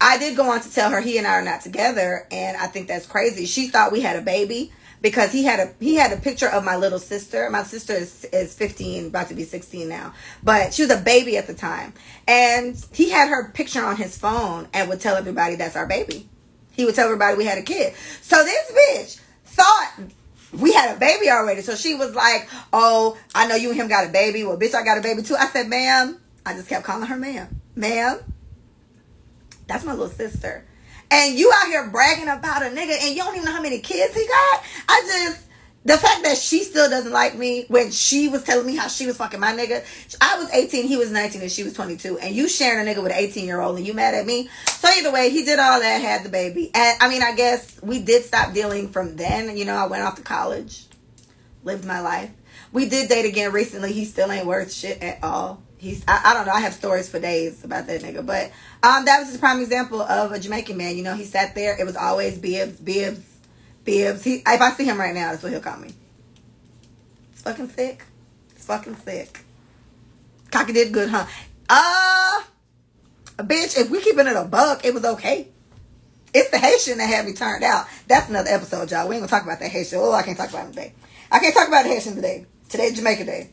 I did go on to tell her he and I are not together, and I think that's crazy. She thought we had a baby because he had a he had a picture of my little sister. My sister is, is 15, about to be 16 now, but she was a baby at the time, and he had her picture on his phone and would tell everybody that's our baby. He would tell everybody we had a kid. So this bitch thought we had a baby already. So she was like, Oh, I know you and him got a baby. Well, bitch, I got a baby too. I said, Ma'am. I just kept calling her ma'am. Ma'am. That's my little sister. And you out here bragging about a nigga and you don't even know how many kids he got. I just the fact that she still doesn't like me when she was telling me how she was fucking my nigga. I was 18, he was 19, and she was 22. And you sharing a nigga with an 18 year old and you mad at me. So either way, he did all that, had the baby. And I mean, I guess we did stop dealing from then. You know, I went off to college, lived my life. We did date again recently. He still ain't worth shit at all. He's, I, I don't know. I have stories for days about that nigga. But um, that was just a prime example of a Jamaican man. You know, he sat there. It was always bibs, bibs, He, if I see him right now, that's what he'll call me. It's fucking sick. It's fucking sick. Cocky did good, huh? Uh, bitch, if we keeping it a buck, it was okay. It's the Haitian that had me turned out. That's another episode, y'all. We ain't gonna talk about that Haitian. Oh, I can't talk about him today. I can't talk about the Haitian today. Today's Jamaica Day.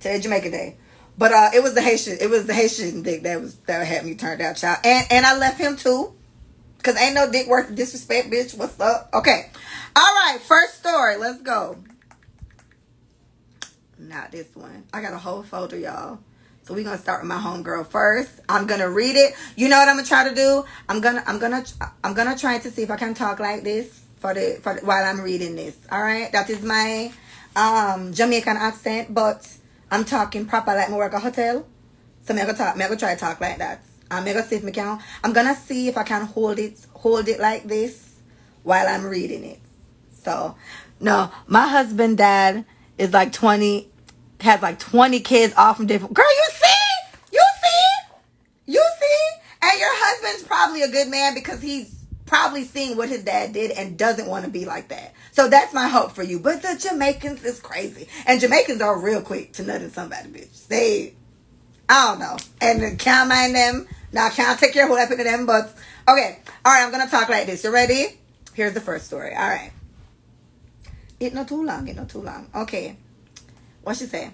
Today Jamaica Day. But uh, it was the Haitian. It was the Haitian dick that was that had me turned out, child. And and I left him too. Cause ain't no dick worth disrespect, bitch. What's up? Okay. All right. First story. Let's go. Not this one. I got a whole folder, y'all. So we're gonna start with my homegirl first. I'm gonna read it. You know what I'm gonna try to do? I'm gonna I'm gonna I'm gonna try to see if I can talk like this for the for the, while I'm reading this. All right. That is my um Jamaican accent, but I'm talking proper like my work a hotel. So I'm gonna talk. I'm gonna try to talk like that. Uh, I'm gonna see if I can. I'm gonna see if I can hold it, hold it like this while I'm reading it. So, no, my husband, dad is like 20, has like 20 kids all from different. Girl, you see, you see, you see, and your husband's probably a good man because he's probably seen what his dad did and doesn't want to be like that. So that's my hope for you. But the Jamaicans is crazy. And Jamaicans are real quick to nut in somebody, bitch. They, I don't know. And can't mind them. Now, I can't take care of what happened to them, but okay. All right, I'm to talk like this. You ready? Here's the first story. All right. It not too long. It not too long. Okay. What she say?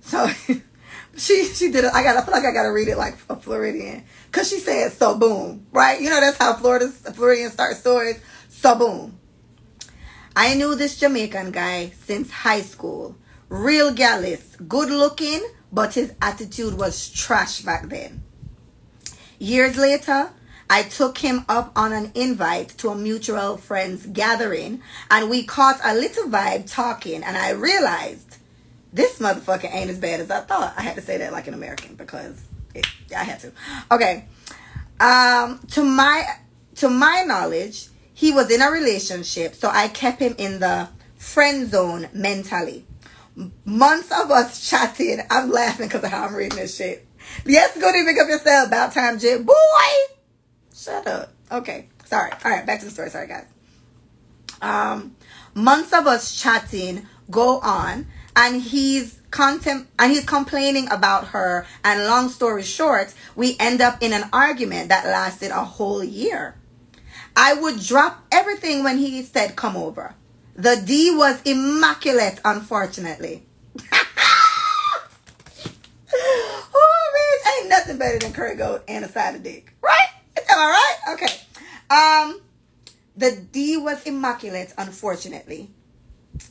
So, she she did it. I got. I feel like I got to read it like a Floridian because she said so boom, right? You know that's how Florida's Floridians start stories. So boom. I knew this Jamaican guy since high school. Real gallus, good looking, but his attitude was trash back then. Years later, I took him up on an invite to a mutual friends gathering and we caught a little vibe talking and I realized this motherfucker ain't as bad as I thought. I had to say that like an American because it, I had to. Okay. Um, to my to my knowledge, he was in a relationship, so I kept him in the friend zone mentally. Months of us chatting. I'm laughing because of how I'm reading this shit. Yes, go to pick up yourself. About time, Jim. Boy, shut up. Okay, sorry. All right, back to the story. Sorry, guys. Um, months of us chatting go on, and he's contem- and he's complaining about her and long story short we end up in an argument that lasted a whole year i would drop everything when he said come over the d was immaculate unfortunately oh ain't nothing better than curry goat and a side of dick right all right okay um the d was immaculate unfortunately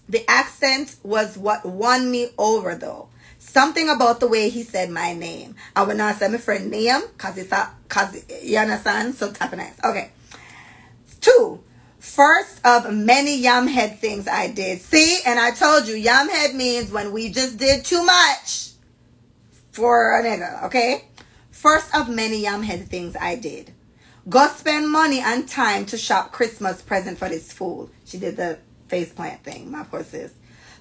the accent was what won me over though. Something about the way he said my name. I would not say my friend name because it's a, cause you understand? So of nice. Okay. Two. First of many yamhead things I did. See, and I told you yamhead means when we just did too much for a nigga, okay? First of many yamhead things I did. Go spend money and time to shop Christmas present for this fool. She did the faceplant thing, my poor sis.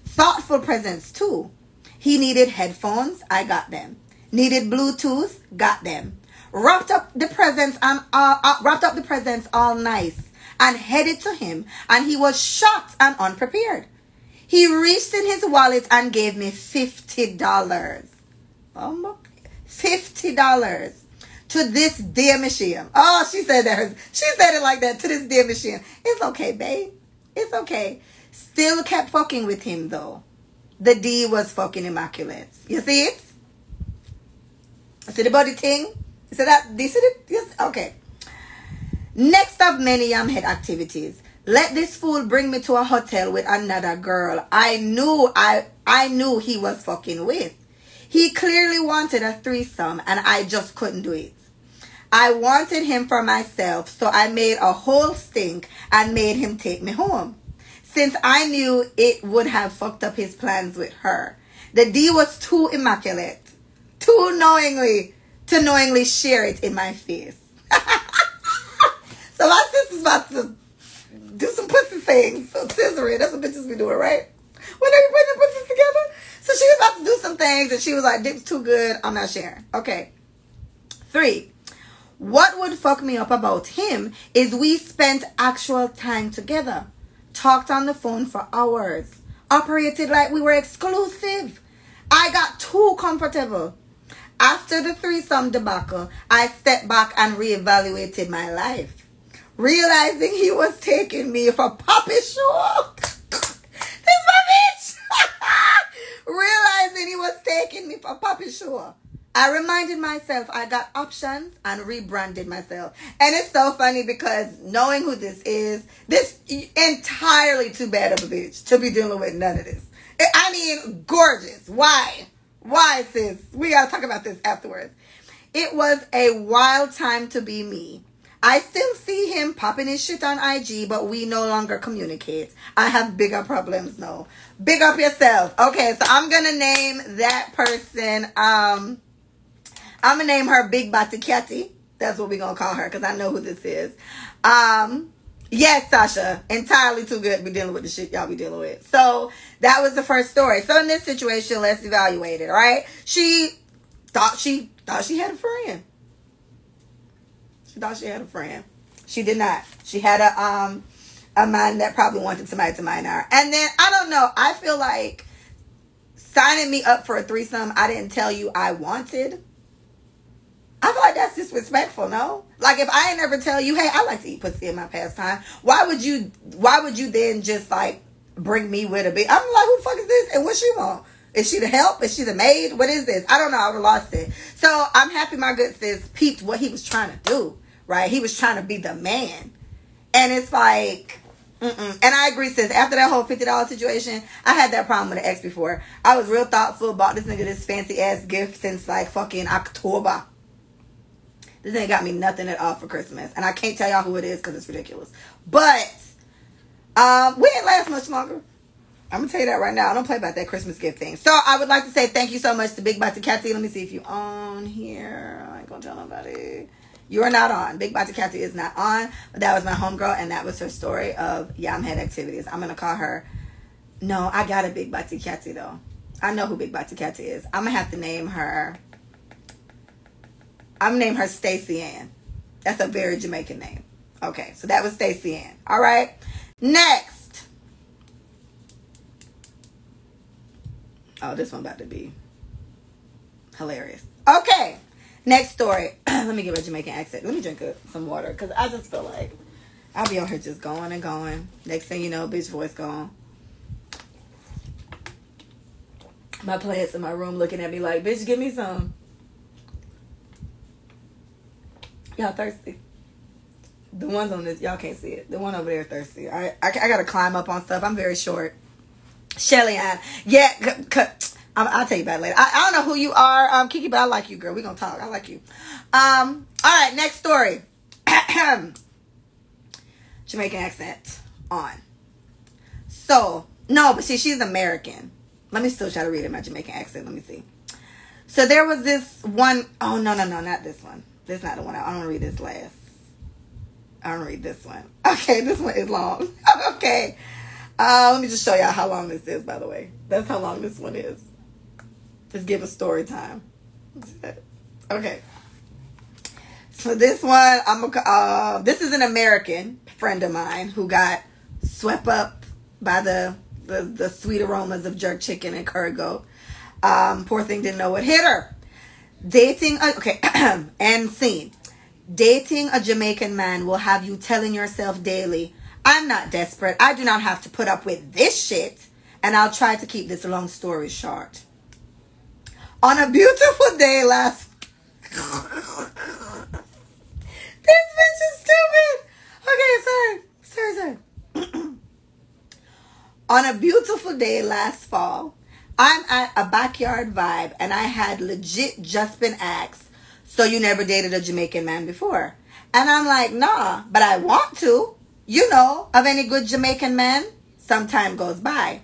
Thoughtful presents too. He needed headphones, I got them. Needed Bluetooth, got them. Wrapped up the presents and uh, uh, wrapped up the presents all nice and headed to him, and he was shocked and unprepared. He reached in his wallet and gave me fifty dollars. Oh fifty dollars to this dear machine. Oh, she said that. She said it like that to this dear machine. It's okay, babe. It's okay. Still kept fucking with him though. The D was fucking immaculate. You see it? See the body thing? You see that? You see it? Yes. Okay. Next of many head activities. Let this fool bring me to a hotel with another girl. I knew I I knew he was fucking with. He clearly wanted a threesome and I just couldn't do it. I wanted him for myself, so I made a whole stink and made him take me home. Since I knew it would have fucked up his plans with her. The D was too immaculate, too knowingly, to knowingly share it in my face. so my sister's about to do some pussy things. So scissoring, that's what bitches be doing, right? When they put the pussies together. So she was about to do some things and she was like, dick's too good, I'm not sharing. Okay. Three, what would fuck me up about him is we spent actual time together, talked on the phone for hours, operated like we were exclusive. I got too comfortable. After the threesome debacle, I stepped back and reevaluated my life, realizing he was taking me for puppy show. this my bitch. He was taking me for puppy show. I reminded myself I got options and rebranded myself. And it's so funny because knowing who this is, this entirely too bad of a bitch to be dealing with none of this. I mean, gorgeous. Why? Why, sis? We gotta talk about this afterwards. It was a wild time to be me. I still see him popping his shit on IG, but we no longer communicate. I have bigger problems now. Big up yourself. Okay, so I'm gonna name that person um I'm gonna name her Big Batiketi. That's what we're gonna call her because I know who this is. Um, yes, Sasha, entirely too good to be dealing with the shit y'all be dealing with. So that was the first story. So in this situation, let's evaluate it. All right, she thought she thought she had a friend. Thought she had a friend. She did not. She had a um a man that probably wanted somebody to mine her. And then I don't know. I feel like signing me up for a threesome, I didn't tell you I wanted. I feel like that's disrespectful, no? Like if I ain't never tell you, hey, I like to eat pussy in my pastime, why would you why would you then just like bring me with a bit? I'm like, who the fuck is this? And what she want? Is she the help? Is she the maid? What is this? I don't know. I would have lost it. So I'm happy my good sis peeped what he was trying to do, right? He was trying to be the man. And it's like, Mm-mm. And I agree, sis. After that whole fifty dollars situation, I had that problem with an ex before. I was real thoughtful, bought this nigga this fancy ass gift since like fucking October. This ain't got me nothing at all for Christmas, and I can't tell y'all who it is because it's ridiculous. But um, we ain't last much longer. I'm gonna tell you that right now. I don't play about that Christmas gift thing. So I would like to say thank you so much to Big Bati Catty. Let me see if you on here. I ain't gonna tell nobody. You are not on. Big Bati Catty is not on. But that was my homegirl, and that was her story of Yamhead activities. I'm gonna call her. No, I got a Big Bati Catty though. I know who Big Bati Catty is. I'm gonna have to name her. I'm gonna name her Stacy Ann. That's a very Jamaican name. Okay, so that was Stacy Ann. All right. Next. Oh, this one about to be hilarious. Okay. Next story. Let me give my Jamaican accent. Let me drink some water because I just feel like I'll be on here just going and going. Next thing you know, bitch voice gone. My plants in my room looking at me like, bitch, give me some. Y'all thirsty? The ones on this, y'all can't see it. The one over there thirsty. I, I, I gotta climb up on stuff. I'm very short. Shelly Ann. Yeah, I'll, I'll tell you about it later. I, I, don't know who you are, um, Kiki, but I like you, girl. We're gonna talk. I like you. Um, all right, next story. Jamaican accent on. So, no, but see, she's American. Let me still try to read it my Jamaican accent. Let me see. So there was this one oh no, no, no, not this one. This is not the one. I, I don't read this last. I don't read this one. Okay, this one is long. okay. Uh, let me just show y'all how long this is, by the way. That's how long this one is. Just give a story time. Okay. So this one, I'm a, uh, this is an American friend of mine who got swept up by the the, the sweet aromas of jerk chicken and goat. Um, poor thing didn't know what hit her. Dating, a, okay, and scene. Dating a Jamaican man will have you telling yourself daily, I'm not desperate. I do not have to put up with this shit. And I'll try to keep this long story short. On a beautiful day last. this bitch is stupid. Okay, sorry. Sorry, sorry. On a beautiful day last fall, I'm at a backyard vibe and I had legit just been asked, so you never dated a Jamaican man before? And I'm like, nah, but I want to. You know, of any good Jamaican man, some time goes by.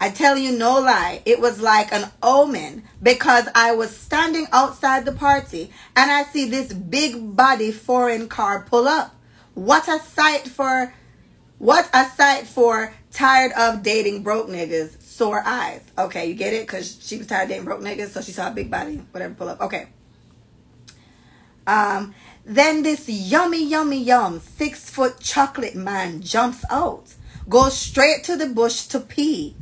I tell you no lie, it was like an omen because I was standing outside the party and I see this big body foreign car pull up. What a sight for what a sight for tired of dating broke niggas, sore eyes. Okay, you get it? Because she was tired of dating broke niggas, so she saw a big body, whatever, pull up. Okay. Um, then this yummy, yummy, yum six foot chocolate man jumps out, goes straight to the bush to pee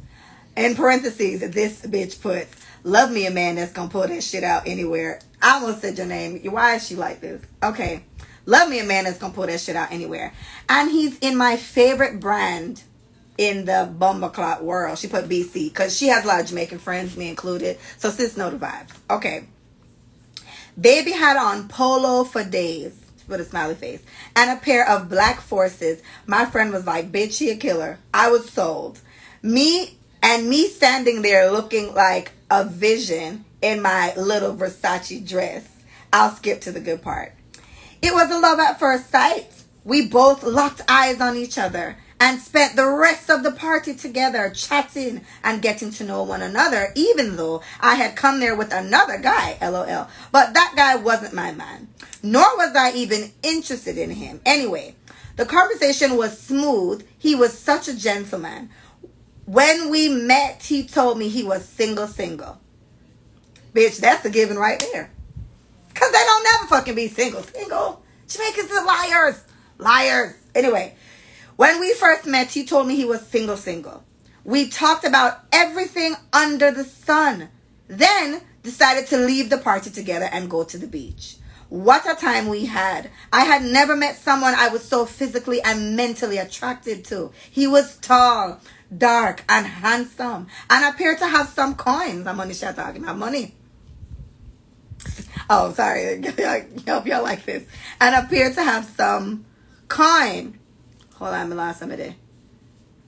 in parentheses, this bitch put, love me a man that's gonna pull that shit out anywhere. I almost said your name. Why is she like this? Okay. Love me a man that's gonna pull that shit out anywhere. And he's in my favorite brand in the Bumbleclot world. She put BC because she has a lot of Jamaican friends, me included. So sis know the vibes. Okay. Baby had on polo for days with a smiley face and a pair of black forces. My friend was like, bitch, she a killer. I was sold. Me and me standing there looking like a vision in my little Versace dress. I'll skip to the good part. It was a love at first sight. We both locked eyes on each other and spent the rest of the party together chatting and getting to know one another, even though I had come there with another guy, lol. But that guy wasn't my man, nor was I even interested in him. Anyway, the conversation was smooth. He was such a gentleman. When we met, he told me he was single, single. Bitch, that's a given right there. Because they don't never fucking be single, single. Jamaicans are liars. Liars. Anyway, when we first met, he told me he was single, single. We talked about everything under the sun. Then decided to leave the party together and go to the beach. What a time we had. I had never met someone I was so physically and mentally attracted to. He was tall, dark, and handsome, and appear to have some coins. I'm only talking about money. Oh, sorry. I hope y'all like this. And appear to have some coin. Hold on, I lost somebody.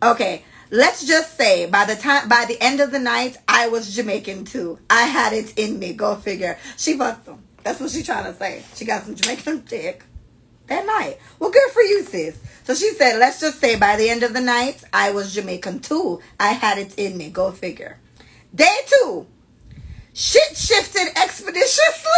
Okay, let's just say by the time by the end of the night, I was Jamaican too. I had it in me. Go figure. She fucked them. That's what she's trying to say. She got some Jamaican dick that night. Well, good for you, sis. So she said, let's just say by the end of the night, I was Jamaican too. I had it in me. Go figure. Day two, shit shifted expeditiously.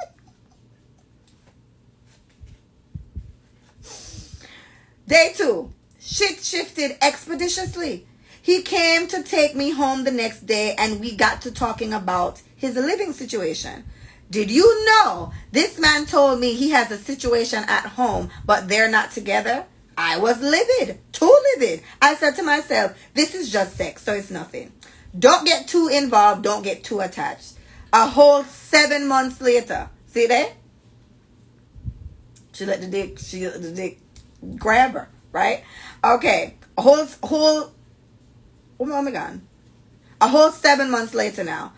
Day two, shit shifted expeditiously. He came to take me home the next day and we got to talking about his living situation. Did you know this man told me he has a situation at home, but they're not together? I was livid, too livid. I said to myself, this is just sex, so it's nothing. Don't get too involved, don't get too attached. A whole seven months later, see that? She let the dick, she let the dick grab her, right? Okay, a whole, whole, oh my god, a whole seven months later now.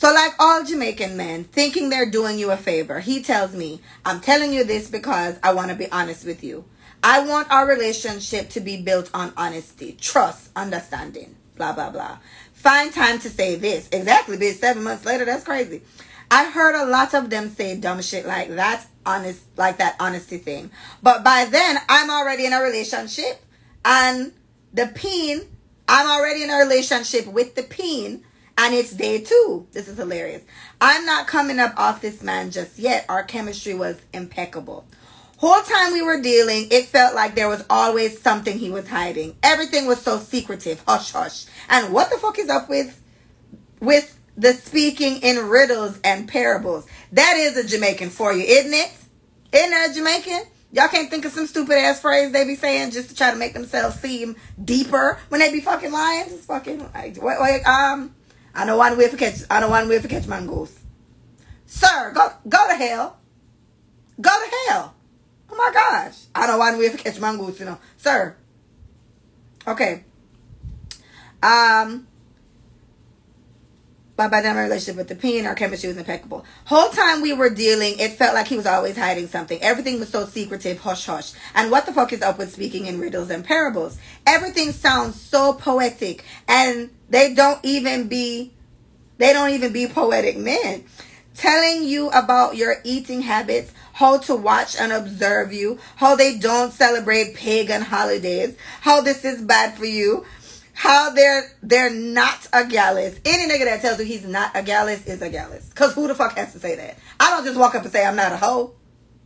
So, like all Jamaican men, thinking they're doing you a favor, he tells me, I'm telling you this because I want to be honest with you. I want our relationship to be built on honesty, trust, understanding, blah, blah, blah. Find time to say this. Exactly, but seven months later, that's crazy. I heard a lot of them say dumb shit like that, honest, like that honesty thing. But by then, I'm already in a relationship, and the peen, I'm already in a relationship with the peen and it's day two. This is hilarious. I'm not coming up off this man just yet. Our chemistry was impeccable. Whole time we were dealing, it felt like there was always something he was hiding. Everything was so secretive, hush hush. And what the fuck is up with with the speaking in riddles and parables? That is a Jamaican for you, isn't it? Isn't that Jamaican? Y'all can't think of some stupid ass phrase they be saying just to try to make themselves seem deeper when they be fucking lying. Just fucking like, wait, wait, um, I know one way to catch. I know one way to catch mangoes. Sir, go go to hell. Go to hell. Oh my gosh. I know one way to catch mangoes. You know, sir. Okay. Um. But by then my relationship with the peen, our chemistry was impeccable. Whole time we were dealing, it felt like he was always hiding something. Everything was so secretive, hush hush. And what the fuck is up with speaking in riddles and parables? Everything sounds so poetic, and they don't even be, they don't even be poetic men. Telling you about your eating habits, how to watch and observe you, how they don't celebrate pagan holidays, how this is bad for you, how they're they're not a gallus. Any nigga that tells you he's not a gallus is a gallus. Cause who the fuck has to say that? I don't just walk up and say I'm not a hoe.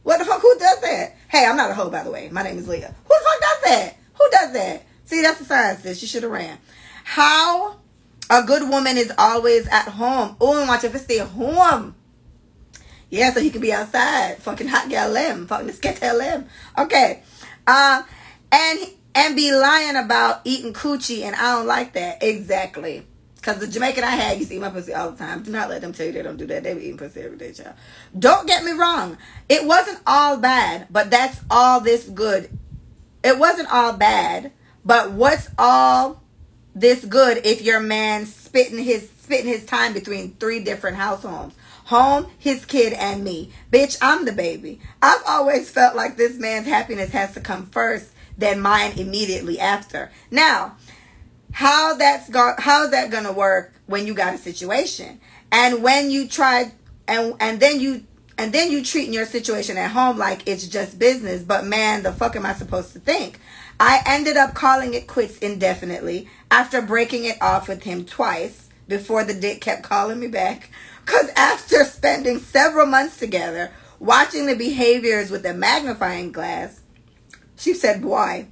What the fuck? Who does that? Hey, I'm not a hoe by the way. My name is Leah. Who the fuck does that? Who does that? See, that's the sign, sis. You should have ran. How a good woman is always at home. Oh, and watch if it stay home. Yeah, so he could be outside. Fucking hot gal limb. Fucking sketch limb. Okay. Uh, and and be lying about eating coochie, and I don't like that. Exactly. Because the Jamaican I had used to eat my pussy all the time. Do not let them tell you they don't do that. They be eating pussy every day, child. Don't get me wrong. It wasn't all bad, but that's all this good. It wasn't all bad, but what's all this good if your man spitting his spitting his time between three different households? Home, his kid, and me. Bitch, I'm the baby. I've always felt like this man's happiness has to come first than mine immediately after. Now, how that's go- how's that gonna work when you got a situation? And when you try and and then you and then you treating your situation at home like it's just business but man the fuck am i supposed to think? I ended up calling it quits indefinitely after breaking it off with him twice before the dick kept calling me back. Because after spending several months together watching the behaviors with a magnifying glass she said, boy.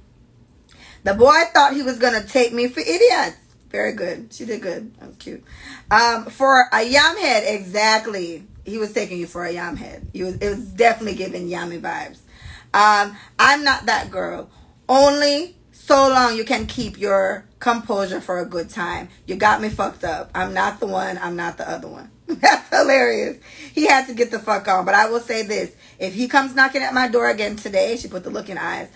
The boy thought he was going to take me for idiots. Very good. She did good. Was cute. Um, for a yam head, exactly. He was taking you for a yam head. He was, it was definitely giving yummy vibes. Um, I'm not that girl. Only so long you can keep your composure for a good time. You got me fucked up. I'm not the one. I'm not the other one. That's hilarious. He had to get the fuck on. But I will say this. If he comes knocking at my door again today, she put the look in eyes.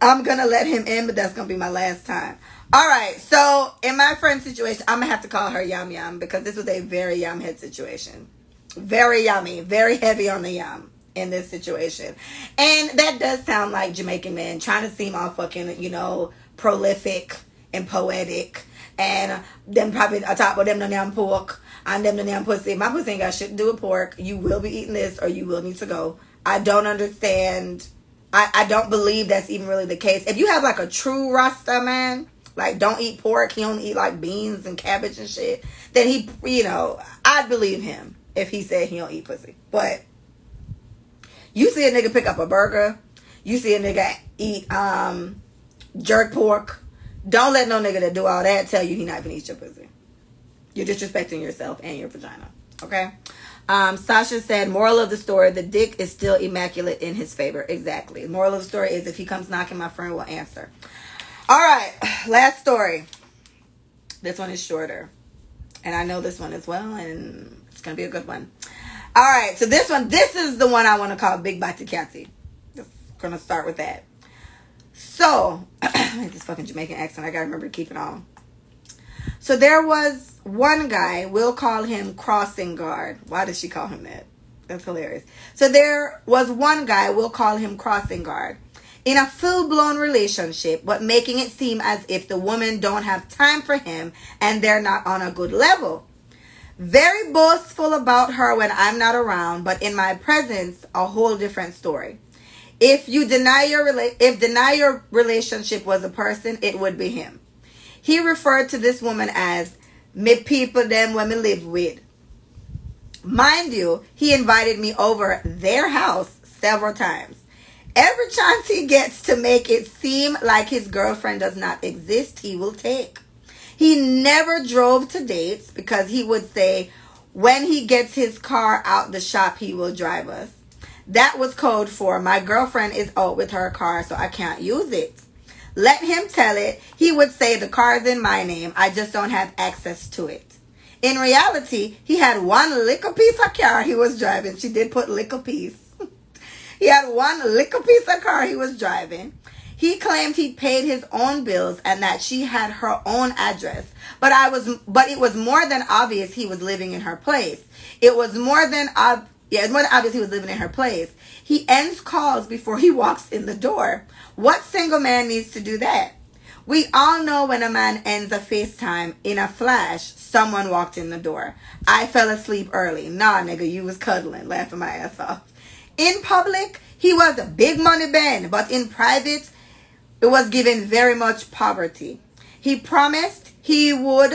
I'm going to let him in, but that's going to be my last time. All right. So in my friend's situation, I'm going to have to call her Yum Yum because this was a very yum head situation. Very yummy. Very heavy on the yum in this situation. And that does sound like Jamaican men trying to seem all fucking, you know, prolific and poetic. And them probably on top of them the damn pork and them the damn pussy. My pussy ain't got shit to do with pork. You will be eating this or you will need to go. I don't understand. I, I don't believe that's even really the case. If you have like a true Rasta man, like don't eat pork, he only eat like beans and cabbage and shit, then he, you know, I'd believe him if he said he don't eat pussy. But you see a nigga pick up a burger. You see a nigga eat um jerk pork. Don't let no nigga that do all that tell you he not gonna eat your pussy. You're disrespecting yourself and your vagina. Okay. Um, Sasha said, moral of the story, the dick is still immaculate in his favor. Exactly. Moral of the story is if he comes knocking, my friend will answer. All right. Last story. This one is shorter. And I know this one as well, and it's going to be a good one. All right, so this one, this is the one I want to call Big Bati Cathy. Just gonna start with that. So, I this fucking Jamaican accent, I gotta remember to keep it on. So there was one guy, we'll call him Crossing Guard. Why does she call him that? That's hilarious. So there was one guy, we'll call him Crossing Guard, in a full-blown relationship, but making it seem as if the woman don't have time for him and they're not on a good level. Very boastful about her when I'm not around, but in my presence, a whole different story. If you deny your rela- if deny your relationship was a person, it would be him. He referred to this woman as me people them women me live with. Mind you, he invited me over their house several times. Every chance he gets to make it seem like his girlfriend does not exist, he will take. He never drove to dates because he would say when he gets his car out the shop, he will drive us. That was code for my girlfriend is out with her car, so I can't use it. Let him tell it. He would say the car is in my name. I just don't have access to it. In reality, he had one little piece of car he was driving. She did put little piece. he had one little piece of car he was driving. He claimed he paid his own bills and that she had her own address. But I was but it was more than obvious he was living in her place. It was more than ob- yeah, it's more than obvious he was living in her place. He ends calls before he walks in the door. What single man needs to do that? We all know when a man ends a FaceTime in a flash, someone walked in the door. I fell asleep early. Nah, nigga, you was cuddling, laughing my ass off. In public, he was a big money man, but in private, it was given very much poverty. He promised he would,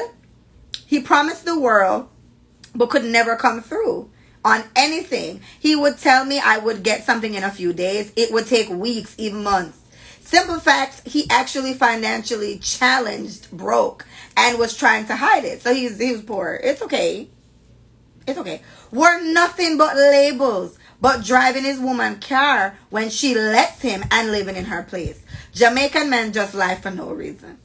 he promised the world, but could never come through on anything. He would tell me I would get something in a few days. It would take weeks, even months. Simple fact, he actually financially challenged, broke, and was trying to hide it. So he's he was poor. It's okay. It's okay. We're nothing but labels, but driving his woman car when she lets him and living in her place. Jamaican men just lie for no reason.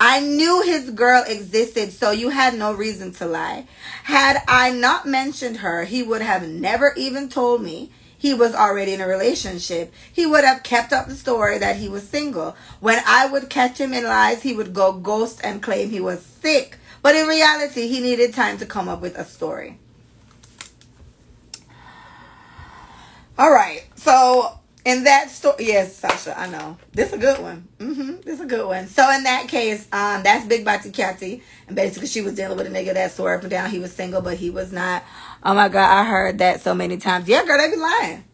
I knew his girl existed, so you had no reason to lie. Had I not mentioned her, he would have never even told me he was already in a relationship. He would have kept up the story that he was single. When I would catch him in lies, he would go ghost and claim he was sick. But in reality, he needed time to come up with a story. All right. So in that story, yes, Sasha, I know this is a good one. Mm-hmm, this is a good one. So in that case, um, that's Big Bati Cathy, and basically she was dealing with a nigga that swore up and down he was single, but he was not. Oh my god, I heard that so many times. Yeah, girl, they be lying.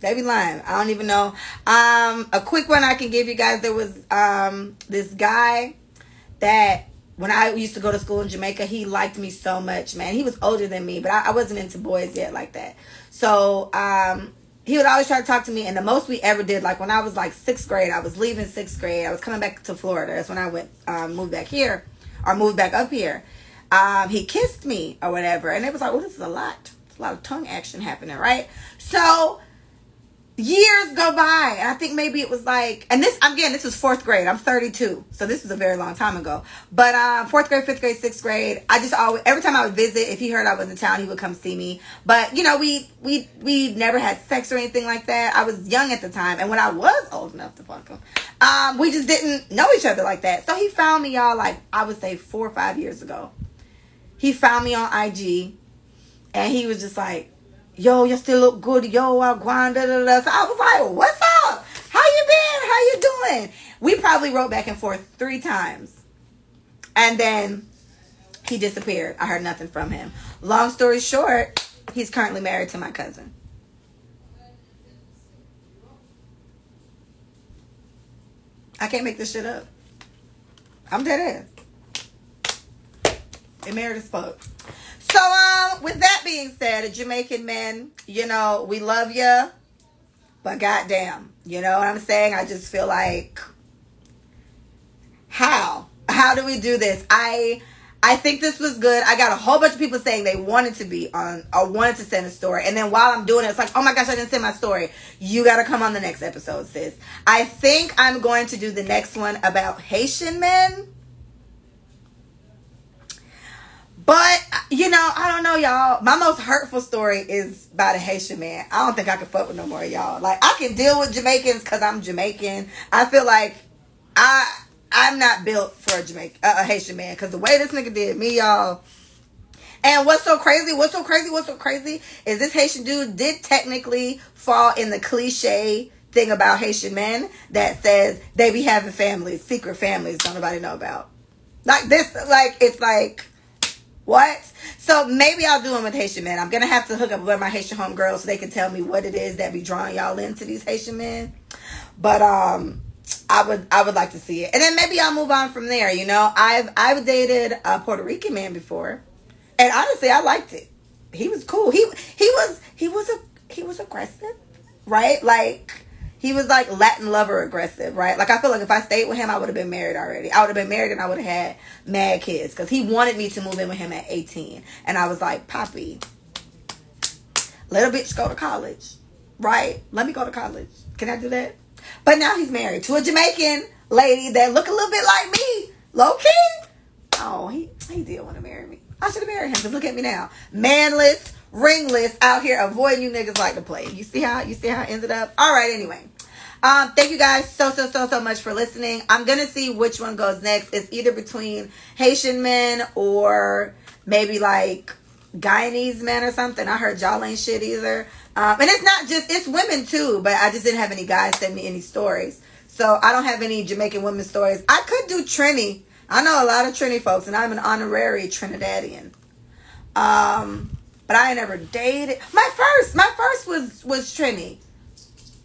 They be lying. I don't even know. Um, a quick one I can give you guys. There was um this guy that when I used to go to school in Jamaica, he liked me so much, man. He was older than me, but I, I wasn't into boys yet like that. So um he would always try to talk to me and the most we ever did like when i was like sixth grade i was leaving sixth grade i was coming back to florida. That's when i went um, moved back here or moved back up here. Um, he kissed me or whatever and it was like well this is a lot. It's a lot of tongue action happening right? So years go by. And i think maybe it was like and this again this is fourth grade. I'm 32 so this is a very long time ago. But um fourth grade fifth grade sixth grade i just always every time i would visit if he heard i was in town he would come see me. But you know we we we never had sex or anything like that. I was young at the time. And when i was old enough to fuck him um we just didn't know each other like that. So he found me y'all like i would say four or five years ago. He found me on ig and he was just like yo, you still look good, yo, I grind, da, da, da. So I was like, what's up? How you been? How you doing? We probably wrote back and forth three times. And then he disappeared. I heard nothing from him. Long story short, he's currently married to my cousin. I can't make this shit up. I'm dead ass. They married as fuck. So, um, with that being said, a Jamaican men, you know, we love you, but goddamn, you know what I'm saying? I just feel like, how? How do we do this? I, I think this was good. I got a whole bunch of people saying they wanted to be on or wanted to send a story. And then while I'm doing it, it's like, oh my gosh, I didn't send my story. You got to come on the next episode, sis. I think I'm going to do the next one about Haitian men but you know, I don't know, y'all. My most hurtful story is about a Haitian man. I don't think I can fuck with no more y'all. Like I can deal with Jamaicans because I'm Jamaican. I feel like I I'm not built for a Jamaican a Haitian man because the way this nigga did me, y'all. And what's so crazy? What's so crazy? What's so crazy is this Haitian dude did technically fall in the cliche thing about Haitian men that says they be having families, secret families, don't nobody know about. Like this, like it's like what? So maybe I'll do them with Haitian men. I'm gonna have to hook up with my Haitian homegirls so they can tell me what it is that be drawing y'all into these Haitian men. But um, I would I would like to see it, and then maybe I'll move on from there. You know, I've I've dated a Puerto Rican man before, and honestly, I liked it. He was cool. He he was he was a he was aggressive, right? Like he was like Latin lover aggressive, right? Like I feel like if I stayed with him, I would have been married already. I would have been married and I would have had mad kids because he wanted me to move in with him at 18. And I was like, Poppy, little bitch go to college, right? Let me go to college. Can I do that? But now he's married to a Jamaican lady that look a little bit like me, low key. Oh, he he did want to marry me. I should have married him. Just look at me now, manless, ringless, out here avoiding you niggas like to play. You see how you see how it ended up. All right, anyway. Um, thank you guys so so so so much for listening. I'm gonna see which one goes next. It's either between Haitian men or maybe like Guyanese men or something. I heard y'all ain't shit either. Um, and it's not just it's women too, but I just didn't have any guys send me any stories. So I don't have any Jamaican women stories. I could do Trini. I know a lot of Trini folks, and I'm an honorary Trinidadian. Um, but I never dated. My first, my first was was Trini.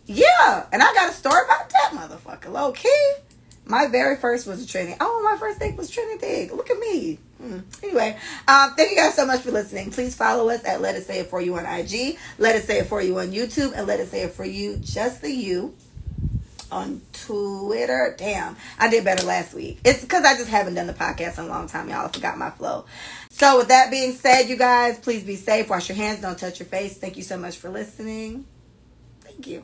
Yeah, and I got a story about that motherfucker. Low key. My very first was a Trinity. Oh, my first date was Trinity. Look at me. Hmm. Anyway, um, thank you guys so much for listening. Please follow us at Let Us Say It For You on IG. Let Us Say It For You on YouTube. And Let Us Say It For You, just the you, on Twitter. Damn, I did better last week. It's because I just haven't done the podcast in a long time, y'all. I forgot my flow. So with that being said, you guys, please be safe. Wash your hands. Don't touch your face. Thank you so much for listening. Thank you.